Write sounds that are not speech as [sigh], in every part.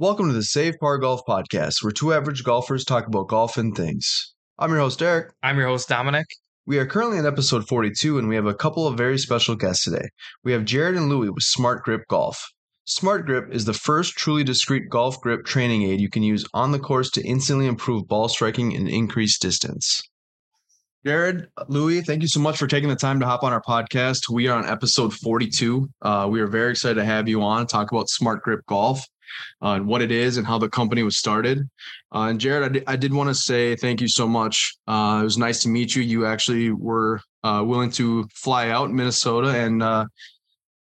Welcome to the Save Par Golf Podcast, where two average golfers talk about golf and things. I'm your host, Eric. I'm your host, Dominic. We are currently in episode 42, and we have a couple of very special guests today. We have Jared and Louie with Smart Grip Golf. Smart Grip is the first truly discreet golf grip training aid you can use on the course to instantly improve ball striking and increase distance. Jared, Louie, thank you so much for taking the time to hop on our podcast. We are on episode 42. Uh, we are very excited to have you on, talk about Smart Grip Golf uh, and what it is and how the company was started. Uh, and Jared, I did, want to say thank you so much. Uh, it was nice to meet you. You actually were uh, willing to fly out Minnesota and uh,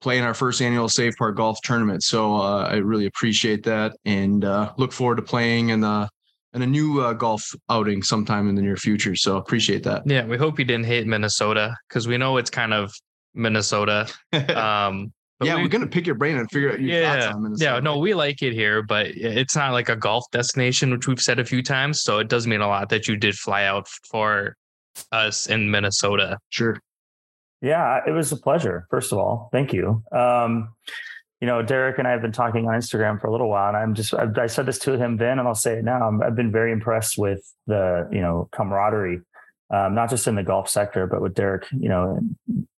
play in our first annual Save Par Golf tournament. So uh, I really appreciate that and look forward to playing in the in a new golf outing sometime in the near future. So appreciate that. Yeah, we hope you didn't hate Minnesota because we know it's kind of Minnesota. [laughs] Um, but yeah, we, are gonna pick your brain and figure out your yeah, thoughts on Minnesota. Yeah, no, we like it here, but it's not like a golf destination, which we've said a few times. So it does mean a lot that you did fly out for us in Minnesota. Sure. Yeah, it was a pleasure. First of all, thank you. Um, you know, Derek and I have been talking on Instagram for a little while, and I'm just I, I said this to him then, and I'll say it now. i have been very impressed with the you know camaraderie, um, not just in the golf sector, but with Derek, you know,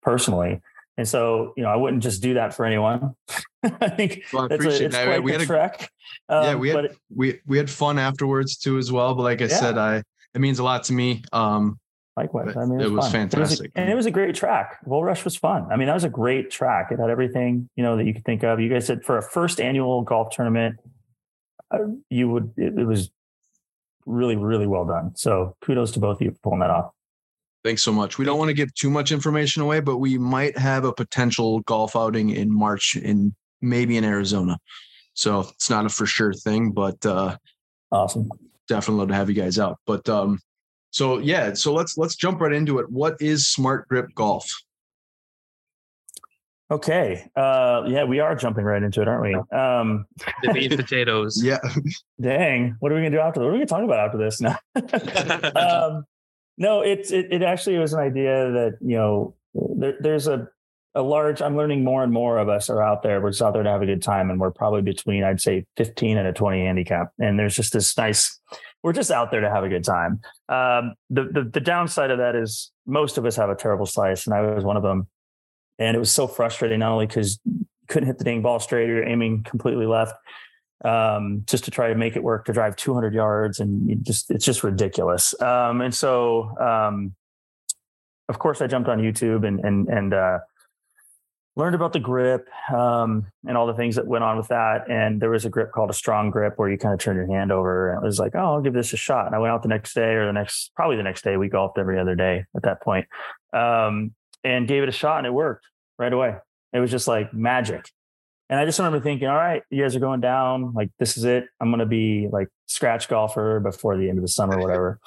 personally. And so, you know, I wouldn't just do that for anyone. [laughs] I think well, I appreciate a, it's that. Quite we had a trek. Um, yeah, we had it, we we had fun afterwards too as well. But like I yeah. said, I it means a lot to me. Um, Likewise, I mean, it, it was, was fantastic, it was a, and it was a great track. Bull Rush was fun. I mean, that was a great track. It had everything you know that you could think of. You guys said for a first annual golf tournament, uh, you would it, it was really really well done. So kudos to both of you for pulling that off. Thanks so much. We don't want to give too much information away, but we might have a potential golf outing in March in maybe in Arizona. So it's not a for sure thing, but uh awesome. Definitely love to have you guys out. But um so yeah, so let's let's jump right into it. What is smart grip golf? Okay. Uh yeah, we are jumping right into it, aren't we? Um the meat [laughs] potatoes. Yeah. Dang. What are we gonna do after? What are we gonna talk about after this now? [laughs] [laughs] um no, it's it, it actually was an idea that you know there, there's a a large. I'm learning more and more of us are out there. We're just out there to have a good time, and we're probably between I'd say 15 and a 20 handicap. And there's just this nice. We're just out there to have a good time. Um, the, the the downside of that is most of us have a terrible slice, and I was one of them. And it was so frustrating, not only because couldn't hit the dang ball straight, you're aiming completely left, um, just to try to make it work to drive 200 yards and just it's just ridiculous. Um, and so, um, of course, I jumped on YouTube and and and uh, learned about the grip um, and all the things that went on with that. And there was a grip called a strong grip where you kind of turn your hand over, and it was like, oh, I'll give this a shot. And I went out the next day or the next, probably the next day. We golfed every other day at that point, um, and gave it a shot, and it worked right away. It was just like magic. And I just remember thinking, all right, you guys are going down. Like, this is it. I'm going to be like scratch golfer before the end of the summer, [laughs] whatever.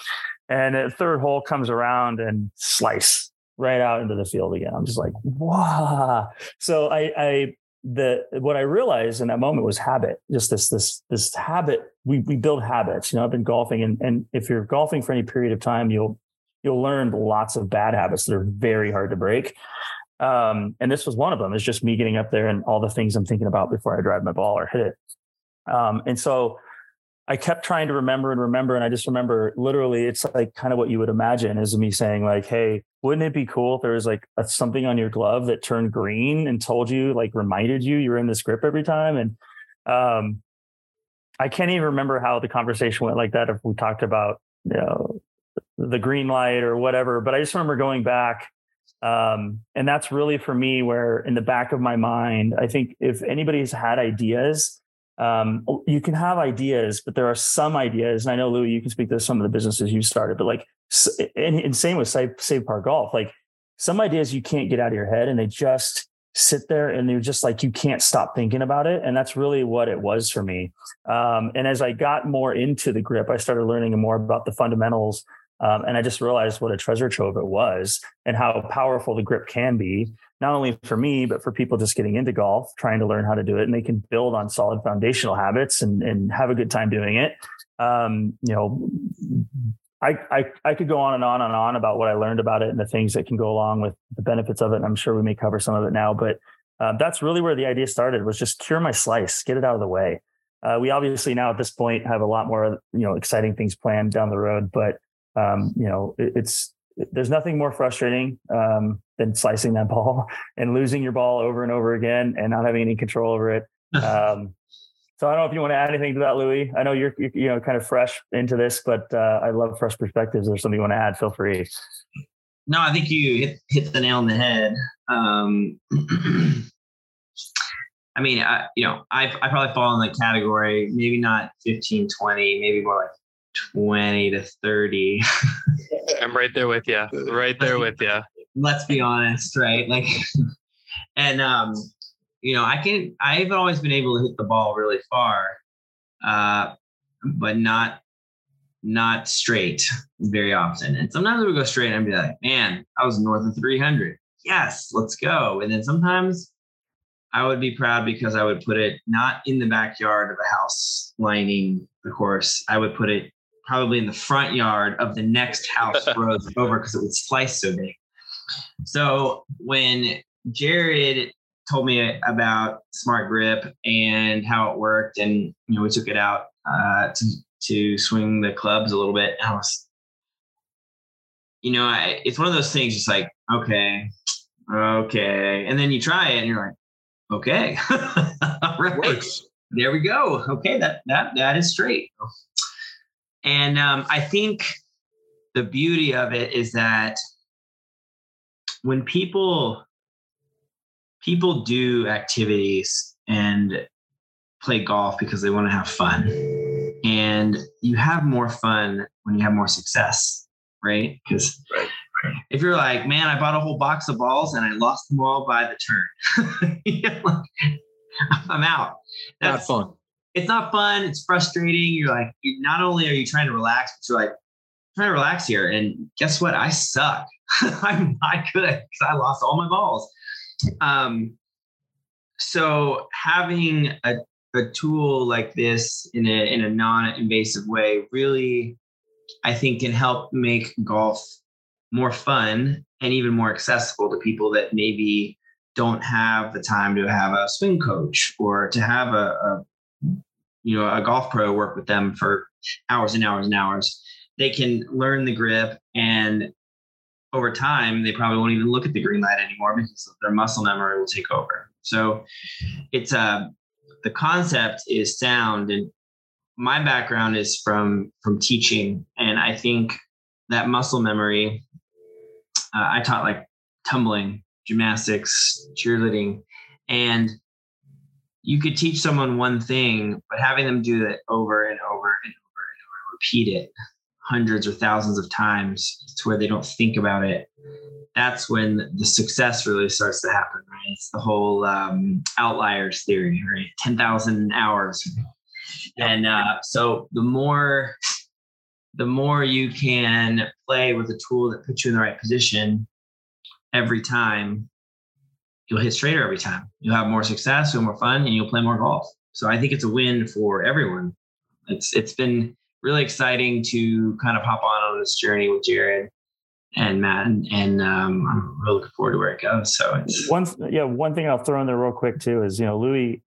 and the third hole comes around and slice right out into the field again. I'm just like, wow. So I, I, the what I realized in that moment was habit. Just this this this habit. We we build habits. You know, I've been golfing, and and if you're golfing for any period of time, you'll you'll learn lots of bad habits that are very hard to break. Um, and this was one of them is just me getting up there and all the things I'm thinking about before I drive my ball or hit it. Um, and so I kept trying to remember and remember. And I just remember literally, it's like kind of what you would imagine is me saying, like, hey, wouldn't it be cool if there was like a, something on your glove that turned green and told you, like, reminded you you were in this grip every time? And um, I can't even remember how the conversation went like that if we talked about, you know, the green light or whatever. But I just remember going back um, and that's really for me where in the back of my mind, I think if anybody's had ideas, um, you can have ideas, but there are some ideas, and I know Louie, you can speak to some of the businesses you started, but like, and, and same with Save, Save Par Golf, like some ideas you can't get out of your head and they just sit there and they're just like, you can't stop thinking about it. And that's really what it was for me. Um, and as I got more into the grip, I started learning more about the fundamentals um, and I just realized what a treasure trove it was and how powerful the grip can be, not only for me, but for people just getting into golf, trying to learn how to do it. And they can build on solid foundational habits and, and have a good time doing it. Um, you know, I, I, I could go on and on and on about what I learned about it and the things that can go along with the benefits of it. And I'm sure we may cover some of it now, but um, that's really where the idea started was just cure my slice, get it out of the way. Uh, we obviously now at this point have a lot more, you know, exciting things planned down the road. But um, you know, it, it's there's nothing more frustrating um, than slicing that [laughs] ball and losing your ball over and over again and not having any control over it. [laughs] Um, so I don't know if you want to add anything to that, Louis. I know you're, you're you know kind of fresh into this, but uh, I love fresh perspectives. If there's something you want to add, feel free. No, I think you hit, hit the nail on the head. Um, [clears throat] I mean, I, you know, I I probably fall in the category, maybe not 15, 20, maybe more like 20 to 30. [laughs] I'm right there with you. Right there with you. Let's be honest, right? Like, [laughs] and um, you know, I can. I've always been able to hit the ball really far, uh, but not not straight very often. And sometimes we go straight and I'd be like, man, I was north of 300. Yes, let's go. And then sometimes I would be proud because I would put it not in the backyard of a house lining the course. I would put it probably in the front yard of the next [laughs] house rows over because it would slice so big. So when Jared told me about Smart Grip and how it worked, and you know we took it out uh, to to swing the clubs a little bit. I was, you know, I, it's one of those things. Just like okay, okay, and then you try it, and you're like, okay, [laughs] right, there we go. Okay, that that that is straight. And um, I think the beauty of it is that when people people do activities and play golf because they want to have fun and you have more fun when you have more success right? Because right, right. if you're like man i bought a whole box of balls and i lost them all by the turn [laughs] i'm out. That's not fun it's not fun it's frustrating. You're like you, not only are you trying to relax but you're like trying to relax here and guess what? I suck. [laughs] I'm not good because i lost all my balls. Um so having a a tool like this in a in a non-invasive way really I think can help make golf more fun and even more accessible to people that maybe don't have the time to have a swing coach or to have a, a you know a golf pro work with them for hours and hours and hours. They can learn the grip and over time they probably won't even look at the green light anymore because their muscle memory will take over. So it's a the concept is sound and my background is from from teaching and i think that muscle memory uh, i taught like tumbling gymnastics cheerleading and you could teach someone one thing but having them do it over and over and over and over repeat it hundreds or thousands of times to where they don't think about it that's when the success really starts to happen, right? It's the whole um, outliers theory, right? 10,000 hours. And uh, so the more, the more you can play with a tool that puts you in the right position every time, you'll hit straighter every time. You'll have more success, you'll have more fun, and you'll play more golf. So I think it's a win for everyone. It's it's been really exciting to kind of hop on on this journey with Jared and Matt, and, and um, I'm really looking forward to where it goes. So it's one, yeah. One thing I'll throw in there real quick too is you know Louis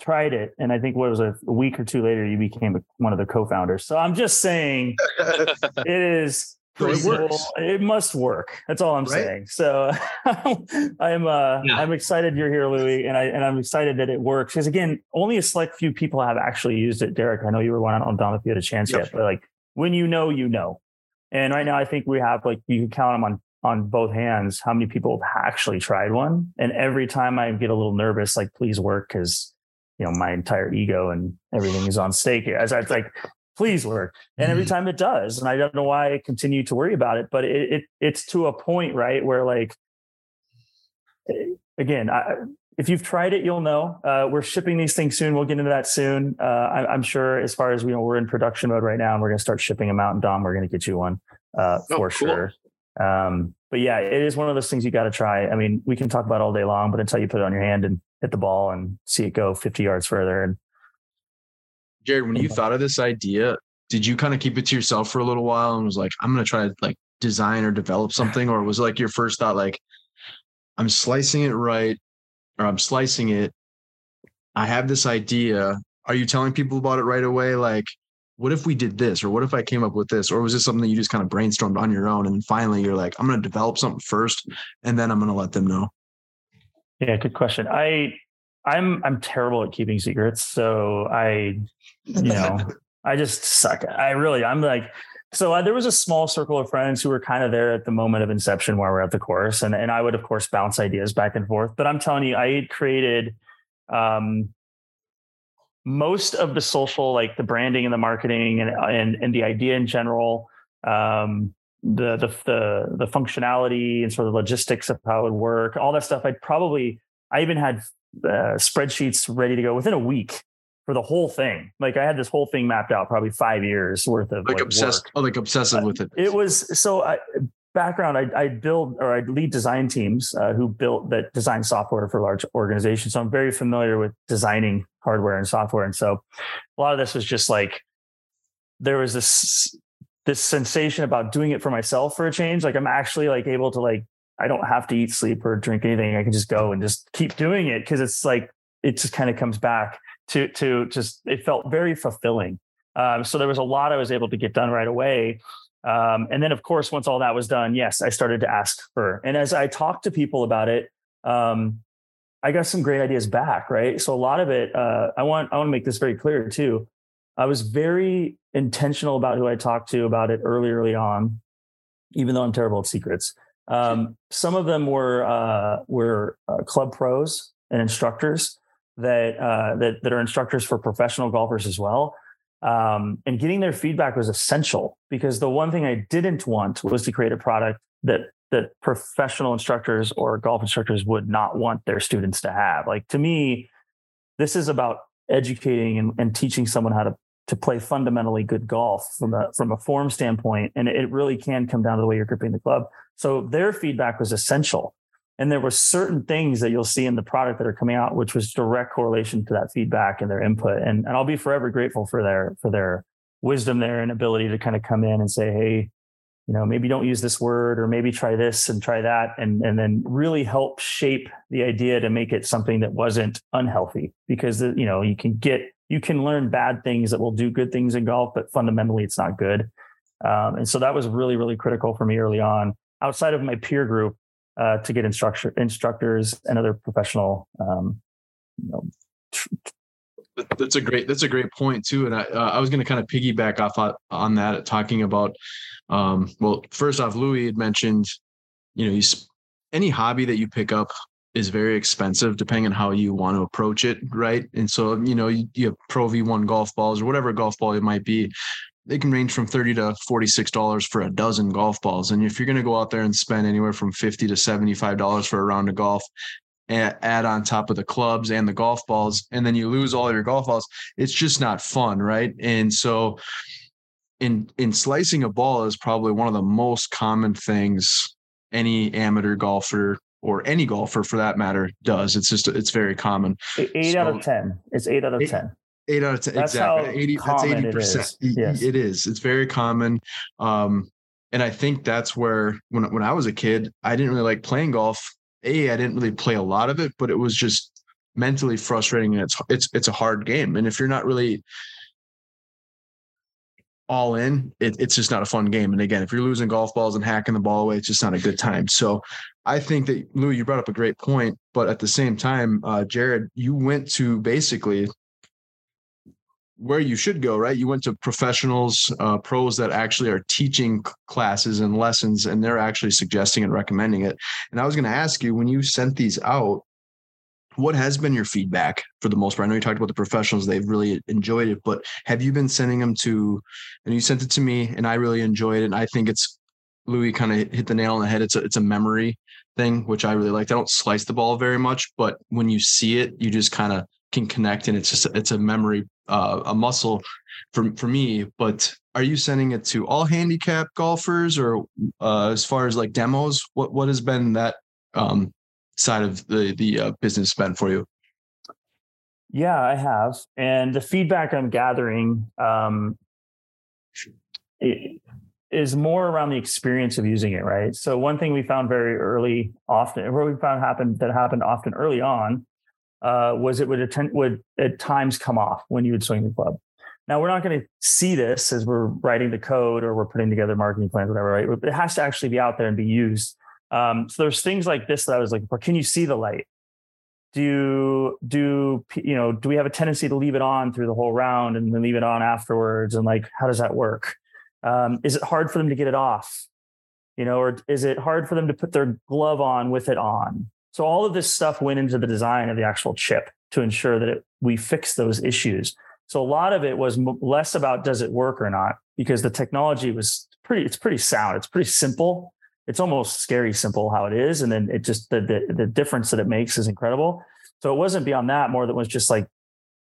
tried it, and I think what was a, a week or two later you became a, one of the co-founders. So I'm just saying [laughs] it is. It, works. it must work. That's all I'm right? saying. So [laughs] I'm uh, yeah. I'm excited you're here, Louis, and I and I'm excited that it works because again, only a select few people have actually used it. Derek, I know you were one on Dom if you had a chance yep. yet, but like when you know, you know. And right now, I think we have like you can count them on on both hands how many people have actually tried one. And every time I get a little nervous, like please work because you know my entire ego and everything is on stake here. As I like, please work. And every mm-hmm. time it does, and I don't know why I continue to worry about it, but it, it it's to a point right where like eh, again, I, if you've tried it, you'll know. Uh, we're shipping these things soon. We'll get into that soon. Uh, I, am sure. As far as we know, we're in production mode right now, and we're going to start shipping them out. And Dom, we're going to get you one uh, oh, for cool. sure. Um, but yeah, it is one of those things you got to try. I mean, we can talk about all day long, but until you put it on your hand and hit the ball and see it go 50 yards further. And Jared, when you thought of this idea, did you kind of keep it to yourself for a little while and was like, I'm going to try to like design or develop something, or was like your first thought like, I'm slicing it right or I'm slicing it. I have this idea. are you telling people about it right away? Like, what if we did this, or what if I came up with this, or was this something that you just kind of brainstormed on your own, and finally you're like, I'm going to develop something first, and then I'm going to let them know. Yeah, good question. I I'm I'm terrible at keeping secrets, so I, you know, [laughs] I just suck. I really I'm like so uh, there was a small circle of friends who were kind of there at the moment of inception while we're at the course, and and I would of course bounce ideas back and forth. But I'm telling you, I created um, most of the social, like the branding and the marketing and and and the idea in general, um, the the the the functionality and sort of logistics of how it would work, all that stuff. I'd probably I even had uh, spreadsheets ready to go within a week for the whole thing. Like I had this whole thing mapped out, probably five years worth of like, like obsessed, work. oh, like obsessive Uh, with it. It was so I, background. I, I build or I lead design teams uh, who built that design software for large organizations. So I'm very familiar with designing hardware and software. And so a lot of this was just like there was this this sensation about doing it for myself for a change. Like I'm actually like able to like I don't have to eat, sleep, or drink anything. I can just go and just keep doing it because it's like it just kind of comes back to to just it felt very fulfilling. Um, so there was a lot I was able to get done right away. Um, and then, of course, once all that was done, yes, I started to ask for. And as I talked to people about it, um, I got some great ideas back. Right. So a lot of it, uh, I want I want to make this very clear too. I was very intentional about who I talked to about it early, early on, even though I'm terrible at secrets. Um, some of them were uh, were uh, club pros and instructors that uh, that that are instructors for professional golfers as well. Um, and getting their feedback was essential because the one thing I didn't want was to create a product that that professional instructors or golf instructors would not want their students to have. Like to me, this is about educating and, and teaching someone how to to play fundamentally good golf from a from a form standpoint, and it really can come down to the way you're gripping the club. So their feedback was essential. And there were certain things that you'll see in the product that are coming out which was direct correlation to that feedback and their input. And, and i'll be forever grateful for their for their wisdom there and ability to kind of come in and say hey you know maybe don't use this word or maybe try this and try that. And and then really help shape the idea to make it something that wasn't unhealthy. Because you know you can get you can learn bad things that will do good things in golf but fundamentally it's not good. Um, and so that was really really critical for me early on outside of my peer group uh, to get instructor instructors and other professional um, you know, that's a great that's a great point too and i uh, i was going to kind of piggyback off on, that talking about um well first off louis had mentioned you know you any hobby that you pick up is very expensive depending on how you want to approach it right? And so you know you, you have pro v1 golf balls or whatever golf ball it might be they can range from 30 to 46 dollars for a dozen golf balls. And if you're going to go out there and spend anywhere from 50 to 75 dollars for a round of golf add on top of the clubs and the golf balls and then you lose all your golf balls it's just not fun right? And so in in slicing a ball is probably one of the most common things any amateur golfer or any golfer for that matter does. It's just it's very common. Eight so, out of ten. It's eight out of eight, ten Eight out of ten, that's exactly. 80, that's eighty percent. It, yes. it is. It's very common, um, and I think that's where when when I was a kid, I didn't really like playing golf. A, I didn't really play a lot of it, but it was just mentally frustrating, and it's it's it's a hard game. And if you're not really all in, it, it's just not a fun game. And again, if you're losing golf balls and hacking the ball away, it's just not a good time. So I think that Lou, you brought up a great point, but at the same time, uh, Jared, you went to basically where you should go, right? You went to professionals, uh, pros that actually are teaching classes and lessons, and they're actually suggesting and recommending it. And I was going to ask you when you sent these out, what has been your feedback for the most part? I know you talked about the professionals; they've really enjoyed it, but have you been sending them to? And you sent it to me, and I really enjoyed it. And I think it's Louis kind of hit the nail on the head. It's a it's a memory thing, which I really liked. I don't slice the ball very much, but when you see it, you just kind of can connect, and it's just it's a memory uh, a muscle for for me. But are you sending it to all handicap golfers, or uh, as far as like demos? What what has been that um, side of the the uh, business been for you? Yeah, I have, and the feedback I'm gathering um, is more around the experience of using it. Right. So one thing we found very early, often, what we found happened that happened often early on uh, was it would attend, would at times come off when you would swing the club. Now we're not going to see this as we're writing the code or we're putting together marketing plans, whatever. Right? It has to actually be out there and be used. Um, so there's things like this that I was looking for. Can you see the light? Do do you know? Do we have a tendency to leave it on through the whole round and then leave it on afterwards? And like, how does that work? Um, is it hard for them to get it off? You know, or is it hard for them to put their glove on with it on? So all of this stuff went into the design of the actual chip to ensure that it, we fix those issues. So a lot of it was m- less about does it work or not, because the technology was pretty. It's pretty sound. It's pretty simple. It's almost scary simple how it is, and then it just the the, the difference that it makes is incredible. So it wasn't beyond that. More than was just like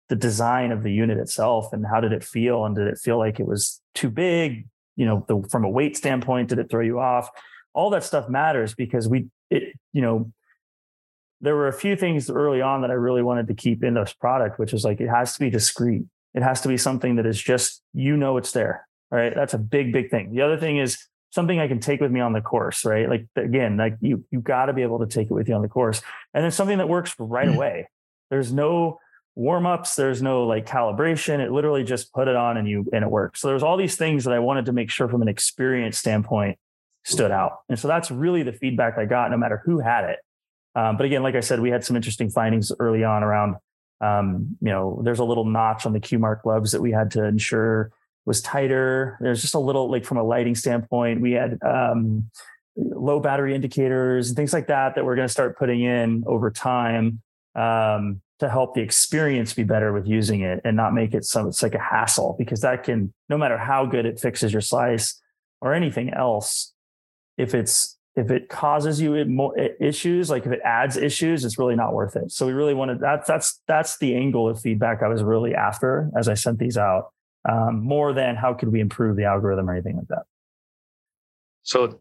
the design of the unit itself and how did it feel and did it feel like it was too big you know the, from a weight standpoint did it throw you off all that stuff matters because we it you know there were a few things early on that I really wanted to keep in this product, which is like it has to be discreet. It has to be something that is just you know it's there. Right. That's a big, big thing. The other thing is something I can take with me on the course, right? Like again, like you you got to be able to take it with you on the course. And then something that works right mm. away. There's no warm-ups, there's no like calibration. It literally just put it on and you and it works. So there's all these things that I wanted to make sure from an experience standpoint stood out. And so that's really the feedback I got no matter who had it. Um, but again, like I said, we had some interesting findings early on around, um, you know, there's a little notch on the Q mark gloves that we had to ensure was tighter. There's just a little, like from a lighting standpoint, we had um, low battery indicators and things like that that we're going to start putting in over time um, to help the experience be better with using it and not make it so it's like a hassle because that can, no matter how good it fixes your slice or anything else, if it's if it causes you more issues, like if it adds issues, it's really not worth it. So we really wanted that. That's that's the angle of feedback I was really after as I sent these out, um, more than how could we improve the algorithm or anything like that. So,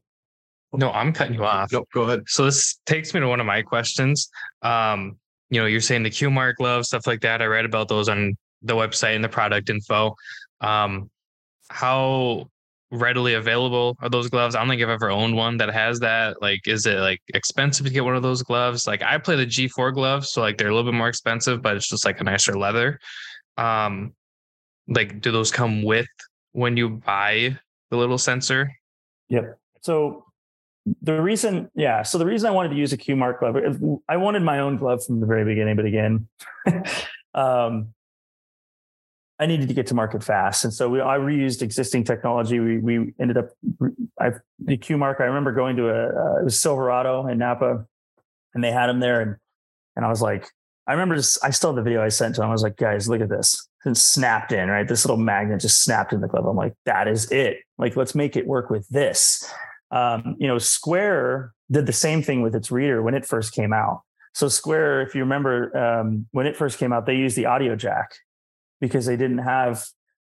no, I'm cutting you off. No, go ahead. So this takes me to one of my questions. Um, you know, you're saying the Q mark love stuff like that. I read about those on the website and the product info. Um, how readily available are those gloves? I don't think I've ever owned one that has that. Like, is it like expensive to get one of those gloves? Like, I play the G4 gloves, so like they're a little bit more expensive, but it's just like a nicer leather. Um, like, do those come with when you buy the little sensor? Yep. So the reason, yeah. So the reason I wanted to use a Q Mark glove, I wanted my own glove from the very beginning, but again, [laughs] um, I needed to get to market fast, and so we, I reused existing technology. We we ended up I the Q mark. I remember going to a uh, it was Silverado in Napa, and they had them there, and and I was like, I remember just I still have the video I sent to them. I was like, guys, look at this. And snapped in, right? This little magnet just snapped in the glove. I'm like, that is it. Like, let's make it work with this. Um, you know, Square did the same thing with its reader when it first came out. So Square, if you remember, um, when it first came out, they used the audio jack because they didn't have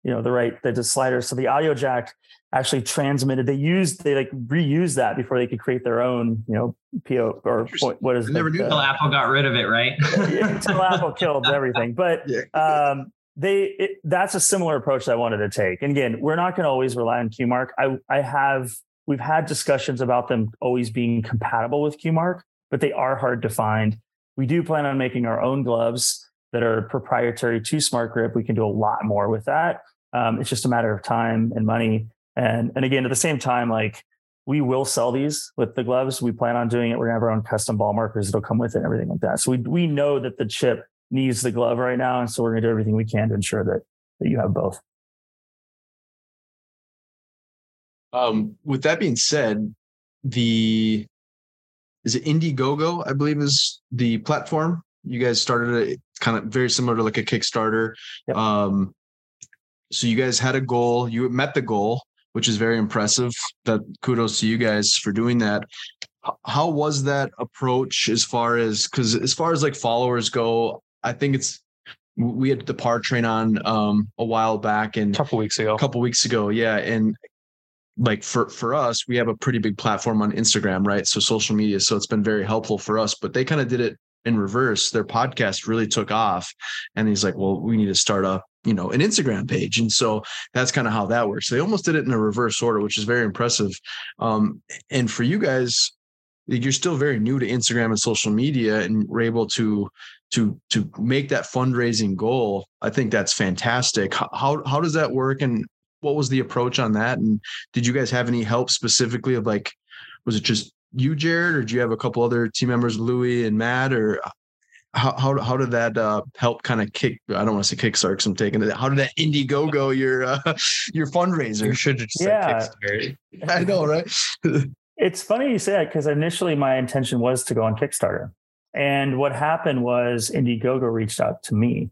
you know the right the sliders. So the audio jack actually transmitted they used they like reused that before they could create their own you know po or what is it never knew until apple got rid of it right? [laughs] Until apple killed [laughs] everything. But um they it, that's a similar approach that i wanted to take. And again we're not going to always rely on qmark. I i have we've had discussions about them always being compatible with qmark but they are hard to find. We do plan on making our own gloves that are proprietary to Smart Grip. We can do a lot more with that. Um, it's just a matter of time and money. And and again, at the same time, like we will sell these with the gloves. We plan on doing it. We're gonna have our own custom ball markers that'll come with it and everything like that. So we we know that the chip needs the glove right now, and so we're gonna do everything we can to ensure that that you have both. Um, with that being said, the is it Indiegogo? I believe is the platform you guys started it kind of very similar to like a Kickstarter. Yep. Um, so you guys had a goal, you met the goal, which is very impressive. That kudos to you guys for doing that. How was that approach as far as because as far as like followers go, I think it's we had the par train on um a while back and a couple weeks ago. A couple weeks ago, yeah. And like for for us, we have a pretty big platform on Instagram, right? So social media. So it's been very helpful for us. But they kind of did it in reverse, their podcast really took off. And he's like, well, we need to start a, you know, an Instagram page. And so that's kind of how that works. They almost did it in a reverse order, which is very impressive. Um, and for you guys, you're still very new to Instagram and social media, and we're able to to to make that fundraising goal. I think that's fantastic. How how does that work, and what was the approach on that? And did you guys have any help specifically of like, was it just you, Jared, or do you have a couple other team members, Louis and Matt, or how how, how did that uh, help kind of kick? I don't want to say kickstart because I'm taking it. How did that Indiegogo [laughs] your uh, your fundraiser? You should have just yeah. Said Kickstarter. [laughs] I know, right? [laughs] it's funny you say that because initially my intention was to go on Kickstarter, and what happened was Indiegogo reached out to me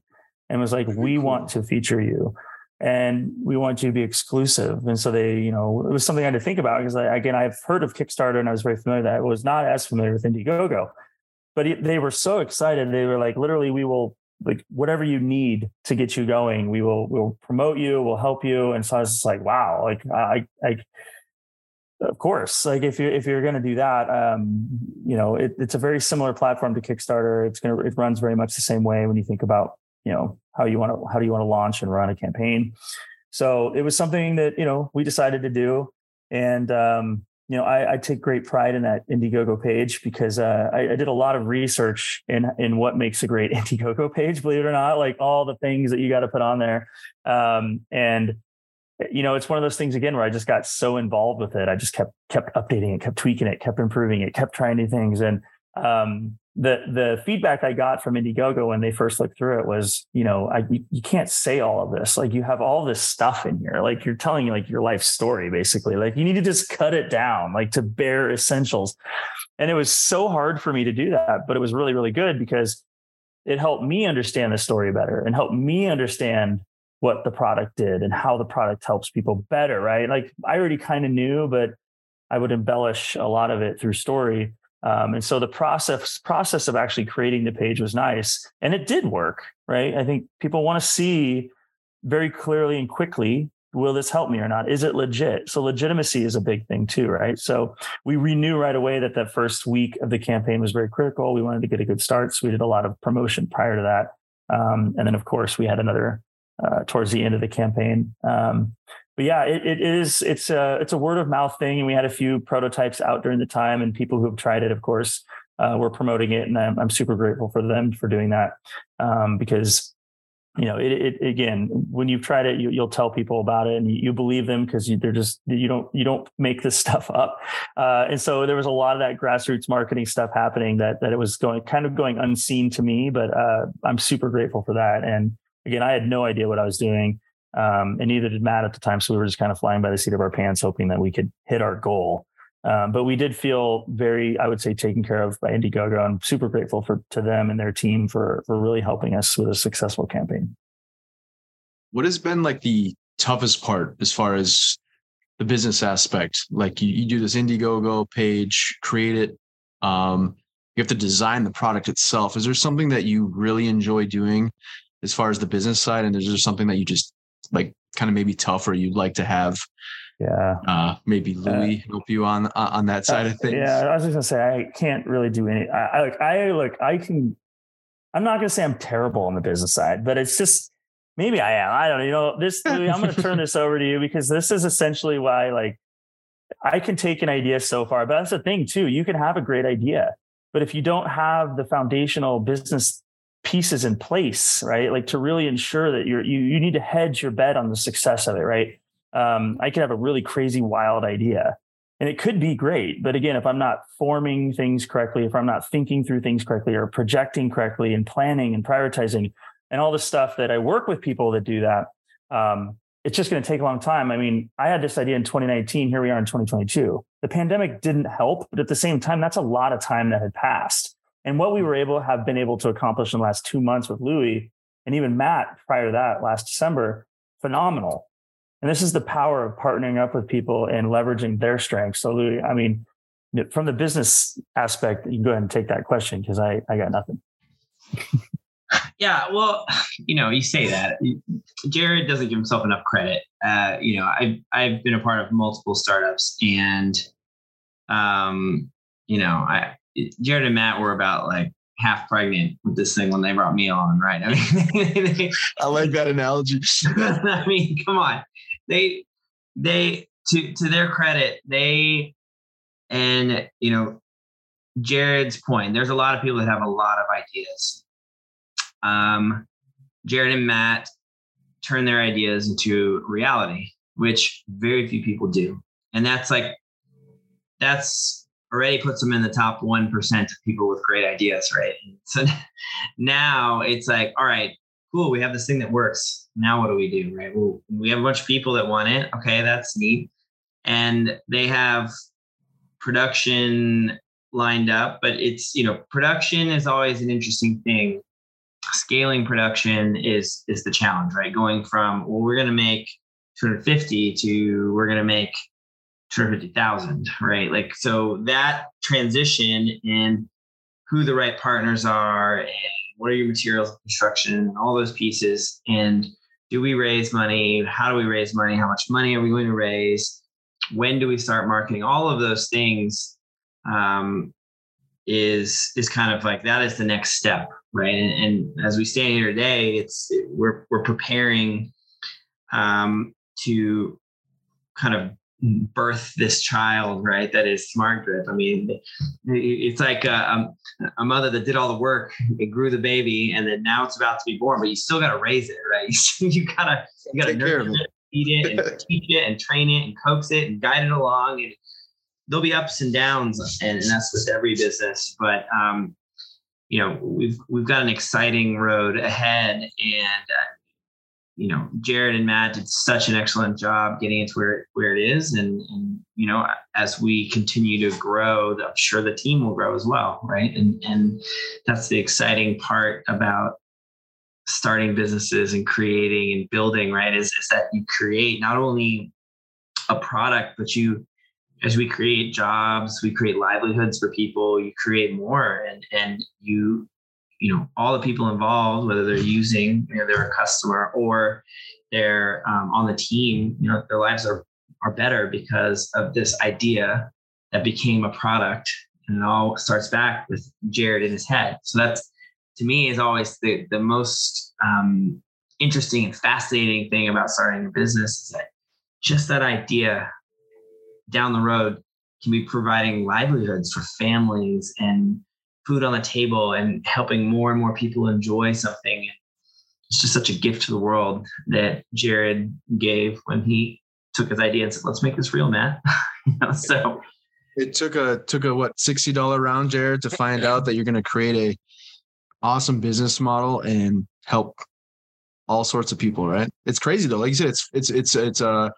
and was like, "We want to feature you." And we want you to be exclusive. And so they, you know, it was something I had to think about because I, again, I've heard of Kickstarter and I was very familiar that I was not as familiar with Indiegogo but they were so excited. They were like, literally, we will like whatever you need to get you going. We will we'll promote you. We'll help you. And so I was just like, wow, like I I of course like if you if you're going to do that um you know it, it's a very similar platform to kickstarter it's going to it runs very much the same way when you think about you know how you want to how do you want to launch and run a campaign so it was something that you know we decided to do and um you know, I, I, take great pride in that Indiegogo page because uh, I, I, did a lot of research in in what makes a great [laughs] Indiegogo page. Believe it or not, like all the things that you got to put on there, um, and you know, it's one of those things again where I just got so involved with it. I just kept kept updating it, kept tweaking it, kept improving it, kept trying new things, and um, the the feedback I got from Indiegogo when they first looked through it was, you know, I you, you, can't say all of this. Like you have all this stuff in here. Like you're telling like your life story basically. Like you need to just cut it down, like to bare essentials. And it was so hard for me to do that, but it was really really good because it helped me understand the story better and helped me understand what the product did and how the product helps people better, right? Like I already kind of knew, but I would embellish a lot of it through story um, and so the process process of actually creating the page was nice, and it did work, right? I think people want to see very clearly and quickly will this help me or not? Is it legit? So legitimacy is a big thing too, right? So we, we knew right away that that first week of the campaign was very critical. We wanted to get a good start, so we did a lot of promotion prior to that, um, and then of course we had another uh, towards the end of the campaign. Um, but yeah, it, it is. It's a it's a word of mouth thing, and we had a few prototypes out during the time, and people who have tried it, of course, uh, were promoting it, and I'm, I'm super grateful for them for doing that um, because you know it, it, again when you've tried it you, will tell people about it and you, you believe them because they're just you don't you don't make this [laughs] stuff up uh, and so there was a lot of that grassroots marketing stuff happening that that it was going kind of going unseen to me but uh, i'm super grateful for that and again i had no idea what i was doing um, and neither did Matt at the time. So we were just kind of flying by the seat of our pants, hoping that we could hit our goal. Um, but we did feel very, I would say, taken care of by Indiegogo. I'm super grateful for to them and their team for for really helping us with a successful campaign. What has been like the toughest part as far as the business aspect? Like you, you do this Indiegogo page, create it. Um, you have to design the product itself. Is there something that you really enjoy doing as far as the business side? And is there something that you just like kind of maybe tougher you'd like to have yeah. uh maybe uh, louis uh, help you on on that side uh, of things? yeah i was just gonna say i can't really do any i, I like i look i can i'm not gonna say i'm terrible on the business side but it's just maybe i am i don't know you know this louis, i'm gonna turn this over to you because this is essentially why like i can take an idea so far but that's the thing too you can have a great idea but if you don't have the foundational business pieces in place, right? Like to really ensure that you're you you need to hedge your bet on the success of it, right? Um, I could have a really crazy wild idea and it could be great. But again, if I'm not forming things correctly, if I'm not thinking through things correctly or projecting correctly and planning and prioritizing and all the stuff that I work with people that do that, um, it's just going to take a long time. I mean, I had this idea in 2019. Here we are in 2022. The pandemic didn't help, but at the same time, that's a lot of time that had passed. And what we were able have been able to accomplish in the last two months with Louis and even Matt prior to that last December, phenomenal. And this is the power of partnering up with people and leveraging their strengths. So Louis, I mean, from the business aspect, you can go ahead and take that question because I, I got nothing. [laughs] yeah, well, [sighs] you know, you say that Jared doesn't give himself enough credit. Uh, you know, I've I've been a part of multiple startups, and um, you know, I Jared and Matt were about like half pregnant with this thing when they brought me on, right? I mean, they, [laughs] I like that analogy. [laughs] I mean, come on, they they to to their credit, they and you know Jared's point, there's a lot of people that have a lot of ideas. Um, Jared and Matt turn their ideas into reality, which very few people do. And that's like, that's already puts them in the top 1% of people with great ideas, right? [laughs] So now it's like, all right, cool, we have this thing that works. Now what do we do, right? Well, we have a bunch of people that want it. Okay, that's neat. And they have production lined up, but it's, you know, production is always an interesting thing scaling production is is the challenge, right? Going from well, we're going to make 250 to we're going to make 250,000, right? Like so that transition and who the right partners are and what are your materials of construction and all those pieces and do we raise money? How do we raise money? How much money are we going to raise? When do we start marketing? All of those things um, is is kind of like that is the next step right? And, and as we stand here today it's we're we're preparing um, to kind of birth this child right that is smart grip i mean it's like a, a, mother that did all the work it grew the baby and then now it's about to be born but you still got to raise it right [laughs] you gotta you gotta nurture it feed it and [laughs] teach it and train it and coax it and guide it along and there'll be ups and downs, and, and that's with every business. But um, you know, we've we've got an exciting road ahead, and uh, you know, Jared and Matt did such an excellent job getting it to where where it is, and, and you know, as we continue to grow, I'm sure the team will grow as well, right? And and that's the exciting part about starting businesses and creating and building, right? Is is that you create not only a product, but you as we create jobs, we create livelihoods for people, you create more and and you you know all the people involved, whether they're using, you know, they're a customer or they're um, on the team, you know, their lives are are better because of this idea that became a product. And it all starts back with Jared in his head. So that's to me is always the the most um, interesting and fascinating thing about starting a business is that just that idea down the road can be providing livelihoods for families and food on the table and helping more and more people enjoy something. It's just such a gift to the world that Jared gave when he took his idea and said, "Let's make this real, Matt." [laughs] you know, so it took a took a what sixty dollar round, Jared, to find out that you're going to create a awesome business model and help all sorts of people. Right? It's crazy though. Like you said, it's it's it's it's a uh,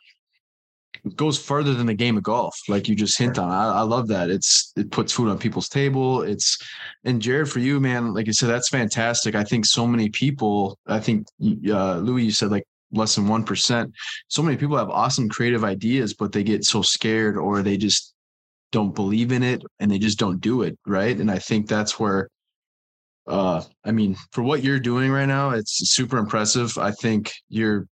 goes further than the game of golf, like you just hint on. I, I, love that. It's it puts food on people's table. It's and Jared, for you, man, like you said, that's fantastic. I think so many people. I think uh, Louis, you said like less than one percent. So many people have awesome creative ideas, but they get so scared or they just don't believe in it and they just don't do it right. And I think that's where. Uh, I mean, for what you're doing right now, it's super impressive. I think you're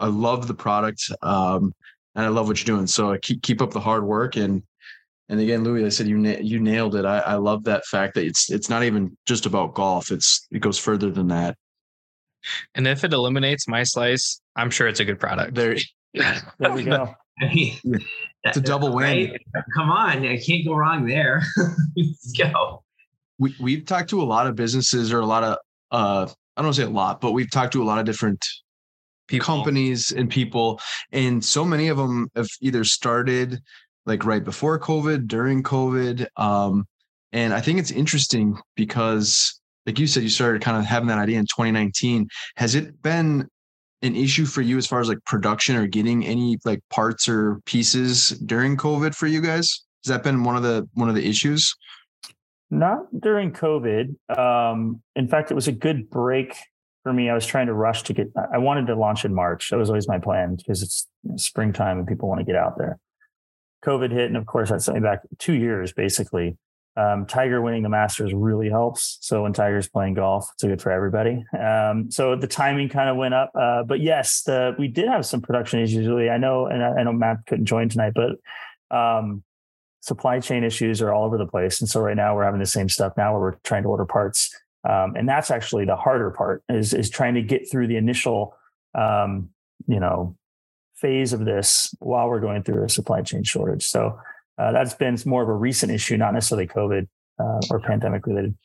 I love the product. Um, and I love what you're doing. So keep keep up the hard work and and again, Louis, I said you na- you nailed it. I, I love that fact that it's it's not even just about golf. It's it goes further than that. And if it eliminates my slice, I'm sure it's a good product. There, [laughs] there we go. [laughs] it's a double win. Right? Come on, I can't go wrong there. [laughs] Let's go. We we've talked to a lot of businesses or a lot of uh I don't say a lot, but we've talked to a lot of different people. companies and people and so many of them have either started like right before covid during covid um, and i think it's interesting because like you said you started kind of having that idea in 2019 has it been an issue for you as far as like production or getting any like parts or pieces during covid for you guys? Has that been one of the one of the issues? Not during covid. Um, in fact it was a good break for me, I was trying to rush to get, I wanted to launch in March. That was always my plan because it's springtime and people want to get out there. COVID hit. And of course, that sent me back two years basically. Um, Tiger winning the Masters really helps. So when Tiger's playing golf, it's good for everybody. Um, so the timing kind of went up. Uh, but yes, the, we did have some production issues. Really, I know, and I, I know Matt couldn't join tonight, but um, supply chain issues are all over the place. And so right now we're having the same stuff now where we're trying to order parts um, and that's actually the harder part is is trying to get through the initial um, you know phase of this while we're going through a supply chain shortage. So uh, that's been more of a recent issue not necessarily covid uh, or pandemic related.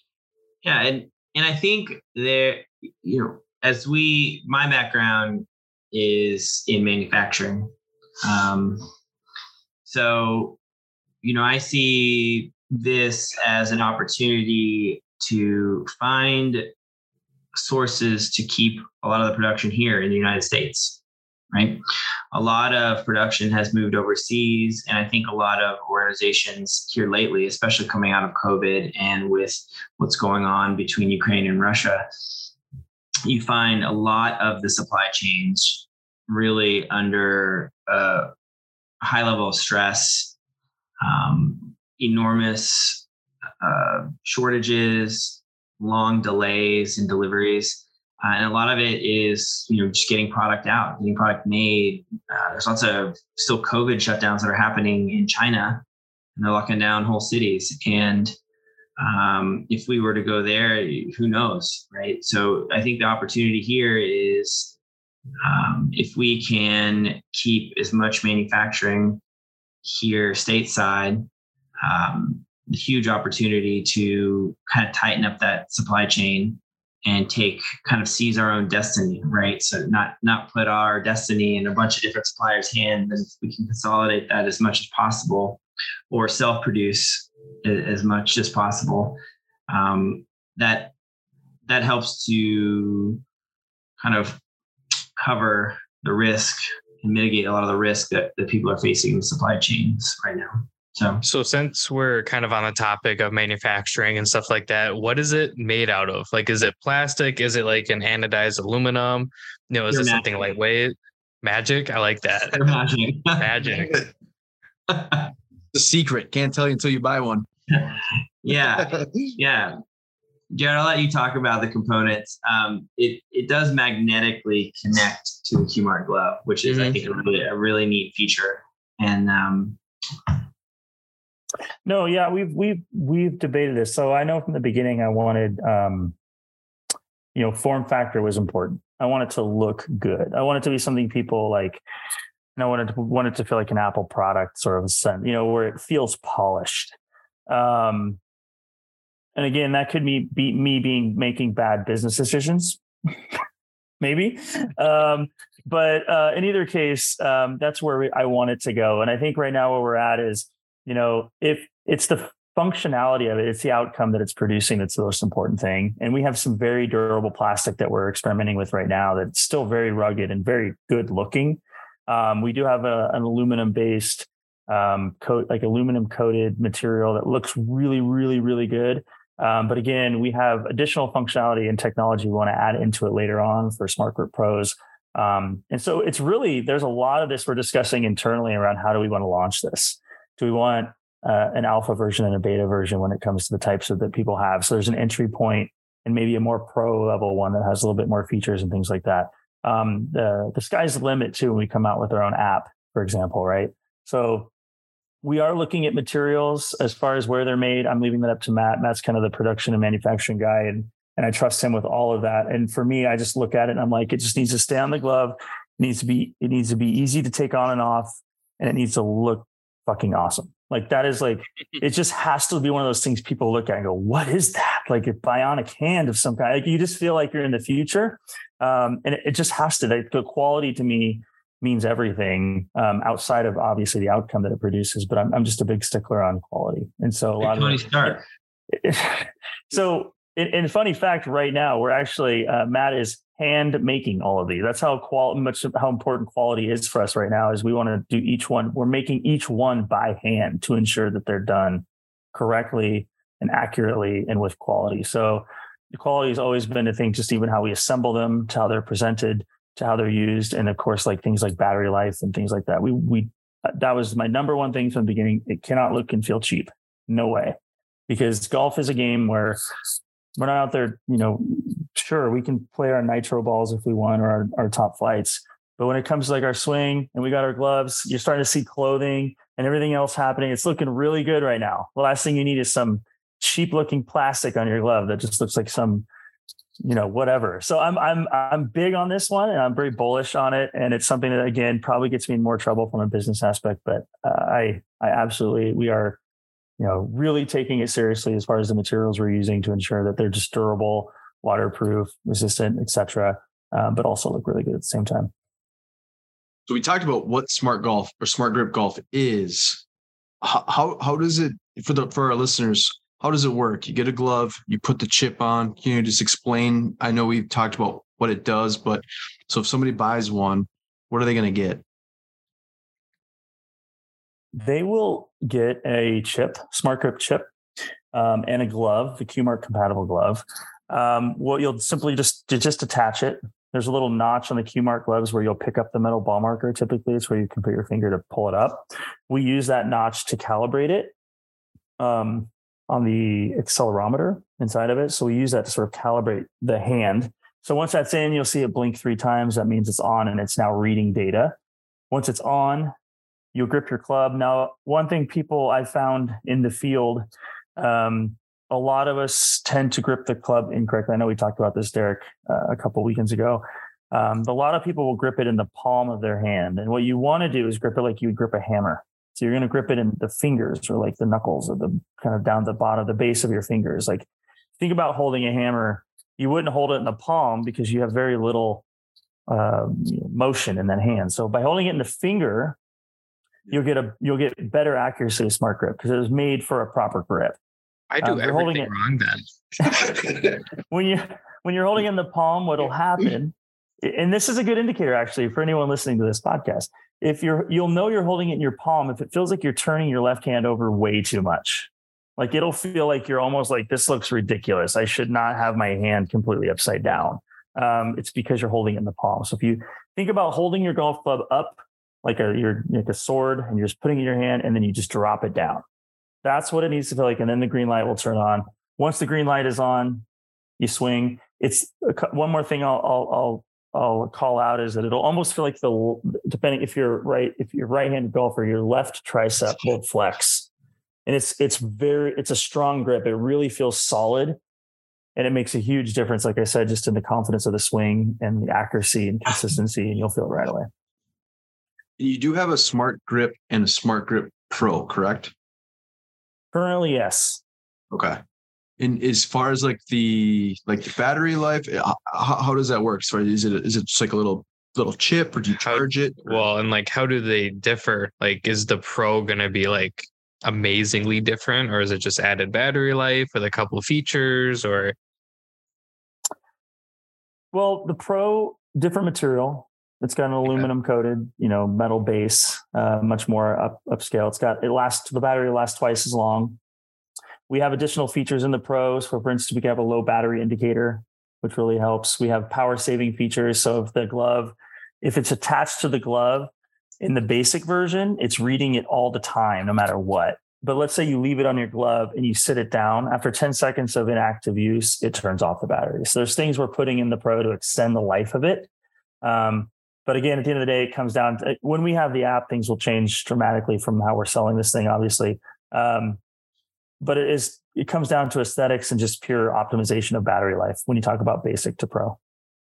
Yeah, and and I think there, you know, as we, my background is in manufacturing, um, so you know, I see this as an opportunity to find sources to keep a lot of the production here in the United States, right? A lot of production has moved overseas, and I think a lot of organizations here lately, especially coming out of COVID and with what's going on between Ukraine and Russia, you find a lot of the supply chains really under a high level of stress, um, enormous uh, shortages, long delays in deliveries. Uh, and a lot of it is, you know, just getting product out, getting product made. Uh, there's lots of still COVID shutdowns that are happening in China, and they're locking down whole cities. And um, if we were to go there, who knows, right? So I think the opportunity here is um, if we can keep as much manufacturing here stateside, um, huge opportunity to kind of tighten up that supply chain and take kind of seize our own destiny right? So not not put our destiny in a bunch of different suppliers hands and we can consolidate that as much as possible or self produce as much as possible. Um, that that helps to kind of cover the risk and mitigate a lot of the risk that, that people are facing in supply chains right now so, so since we're kind of on the topic of manufacturing and stuff like that, what is it made out of? Like, is it plastic? Is it like an anodized aluminum? You know, is it something lightweight? Magic? I like that. magic. [laughs] [laughs] magic. the secret. Can't tell you until you buy one. [laughs] yeah. Yeah. Jared, I'll let you talk about the components. Um, it it does magnetically connect to the QMark glove, which is mm-hmm. I think a really a really neat feature. And um, no, yeah, we've we've we've debated this. So I know from the beginning I wanted um, you know, form factor was important. I wanted to look good. I wanted to be something people like and I wanted to wanted to feel like an Apple product sort of sense, you know, where it feels polished. Um and again, that could be, be me being making bad business decisions. [laughs] Maybe. Um, but uh, in either case, um, that's where we, I want it to go. And I think right now where we're at is you know, if it's the functionality of it, it's the outcome that it's producing that's the most important thing. And we have some very durable plastic that we're experimenting with right now that's still very rugged and very good looking. Um, we do have a, an aluminum based um, coat, like aluminum coated material that looks really, really, really good. Um, but again, we have additional functionality and technology we want to add into it later on for Smart Grip Pros. Um, and so it's really, there's a lot of this we're discussing internally around how do we want to launch this do we want uh, an alpha version and a beta version when it comes to the types of that people have? So there's an entry point and maybe a more pro level one that has a little bit more features and things like that. Um, the the sky's the limit too when we come out with our own app, for example, right? So we are looking at materials as far as where they're made. I'm leaving that up to Matt. Matt's kind of the production and manufacturing guy, and and I trust him with all of that. And for me, I just look at it and I'm like, it just needs to stay on the glove. It needs to be it needs to be easy to take on and off, and it needs to look fucking awesome. Like that is like [laughs] it just has to be one of those things people look at and go, "What is that?" Like a bionic hand of some kind. Like you just feel like you're in the future, um, and it, it, just has to. Like, the quality to me means everything um, outside of obviously the outcome that it produces. But I'm, I'm just a big stickler on quality, and so a lot of it, Stark. [laughs] so, in, in funny fact, right now we're actually uh, Matt is hand making all of these. That's how qual much how important quality is for us right now. Is we want to do each one. We're making each one by hand to ensure that they're done correctly and accurately and with quality. So the quality has always been a thing. Just even how we assemble them, to how they're presented, to how they're used, and of course like things like battery life and things like that. We we uh, that was my number one thing from the beginning. It cannot look and feel cheap. No way. Because golf is a game where we're not out there, you know, sure, we can play our nitro balls if we want or our, our Top Flites. But when it comes to like our swing and we got our gloves, you're starting to see clothing and everything else happening. It's looking really good right now. The last thing you need is some cheap looking plastic on your glove that just looks like some, you know, whatever. So I'm I'm I'm big on this one and I'm very bullish on it. And it's something that again probably gets me in more trouble from a business aspect. But uh, I I absolutely we are you know, really taking it seriously as far as the materials we're using to ensure that they're just durable, waterproof, resistant, etc., um, but also look really good at the same time. So we talked about what smart golf or smart grip golf is. How, how how does it for the for our listeners? How does it work? You get a glove, you put the chip on. Can you just explain? I know we've talked about what it does, but so if somebody buys one, what are they going to get? They will get a chip, smart grip chip, um, and a glove, the QMark compatible glove. Um, well, you'll simply just just attach it. There's a little notch on the QMark gloves where you'll pick up the metal ball marker. Typically, it's where you can put your finger to pull it up. We use that notch to calibrate it um, on the accelerometer inside of it. So we use that to sort of calibrate the hand. So once that's in, you'll see it blink three times. That means it's on and it's now reading data. Once it's on, you'll grip your club. Now, one thing people I found in the field, um, a lot of us tend to grip the club incorrectly. I know we talked about this, Derek, uh, a couple weekends ago. Um, a lot of people will grip it in the palm of their hand, and what you want to do is grip it like you would grip a hammer. So you're going to grip it in the fingers or like the knuckles or the kind of down the bottom, the base of your fingers. Like think about holding a hammer. You wouldn't hold it in the palm because you have very little uh, motion in that hand. So by holding it in the finger, you'll get a you'll get better accuracy of smart grip because it was made for a proper grip. I do um, everything it, wrong then. [laughs] when you when you're holding in the palm, what'll happen, and this is a good indicator actually for anyone listening to this podcast. If you're you'll know you're holding it in your palm if it feels like you're turning your left hand over way too much. Like it'll feel like you're almost like this looks ridiculous. I should not have my hand completely upside down. Um, it's because you're holding it in the palm. So if you think about holding your golf club up like a you're like a sword and you're just putting it in your hand and then you just drop it down. That's what it needs to feel like. And then the green light will turn on. Once the green light is on, you swing. It's one more thing I'll, I'll, I'll, I'll call out is that it'll almost feel like the, depending if you're right, if you're right-handed golfer, your left tricep will flex and it's, it's very, it's a strong grip. It really feels solid and it makes a huge difference. Like I said, just in the confidence of the swing and the accuracy and consistency, and you'll feel it right away. You do have a smart grip and a smart grip pro, correct? Currently, yes. Okay. And as far as like the like the battery life, eh, how, how does that work? So is it is it just like a little little chip, or do you charge it? Well, and like how do they differ? Like, is the Pro going to be like amazingly different, or is it just added battery life with a couple of features, or? Well, the Pro different material. It's got an aluminum coated, you know, metal base, uh, much more up upscale. It's got it lasts the battery lasts twice as long. We have additional features in the pros. For, for instance, we can have a low battery indicator, which really helps. We have power saving features. So if the glove, if it's attached to the glove in the basic version, it's reading it all the time, no matter what. But let's say you leave it on your glove and you sit it down. After 10 seconds of inactive use, it turns off the battery. So there's things we're putting in the pro to extend the life of it. Um, but again, at the end of the day, it comes down to when we have the app, things will change dramatically from how we're selling this thing, obviously. Um, but it is it comes down to aesthetics and just pure optimization of battery life when you talk about basic to pro.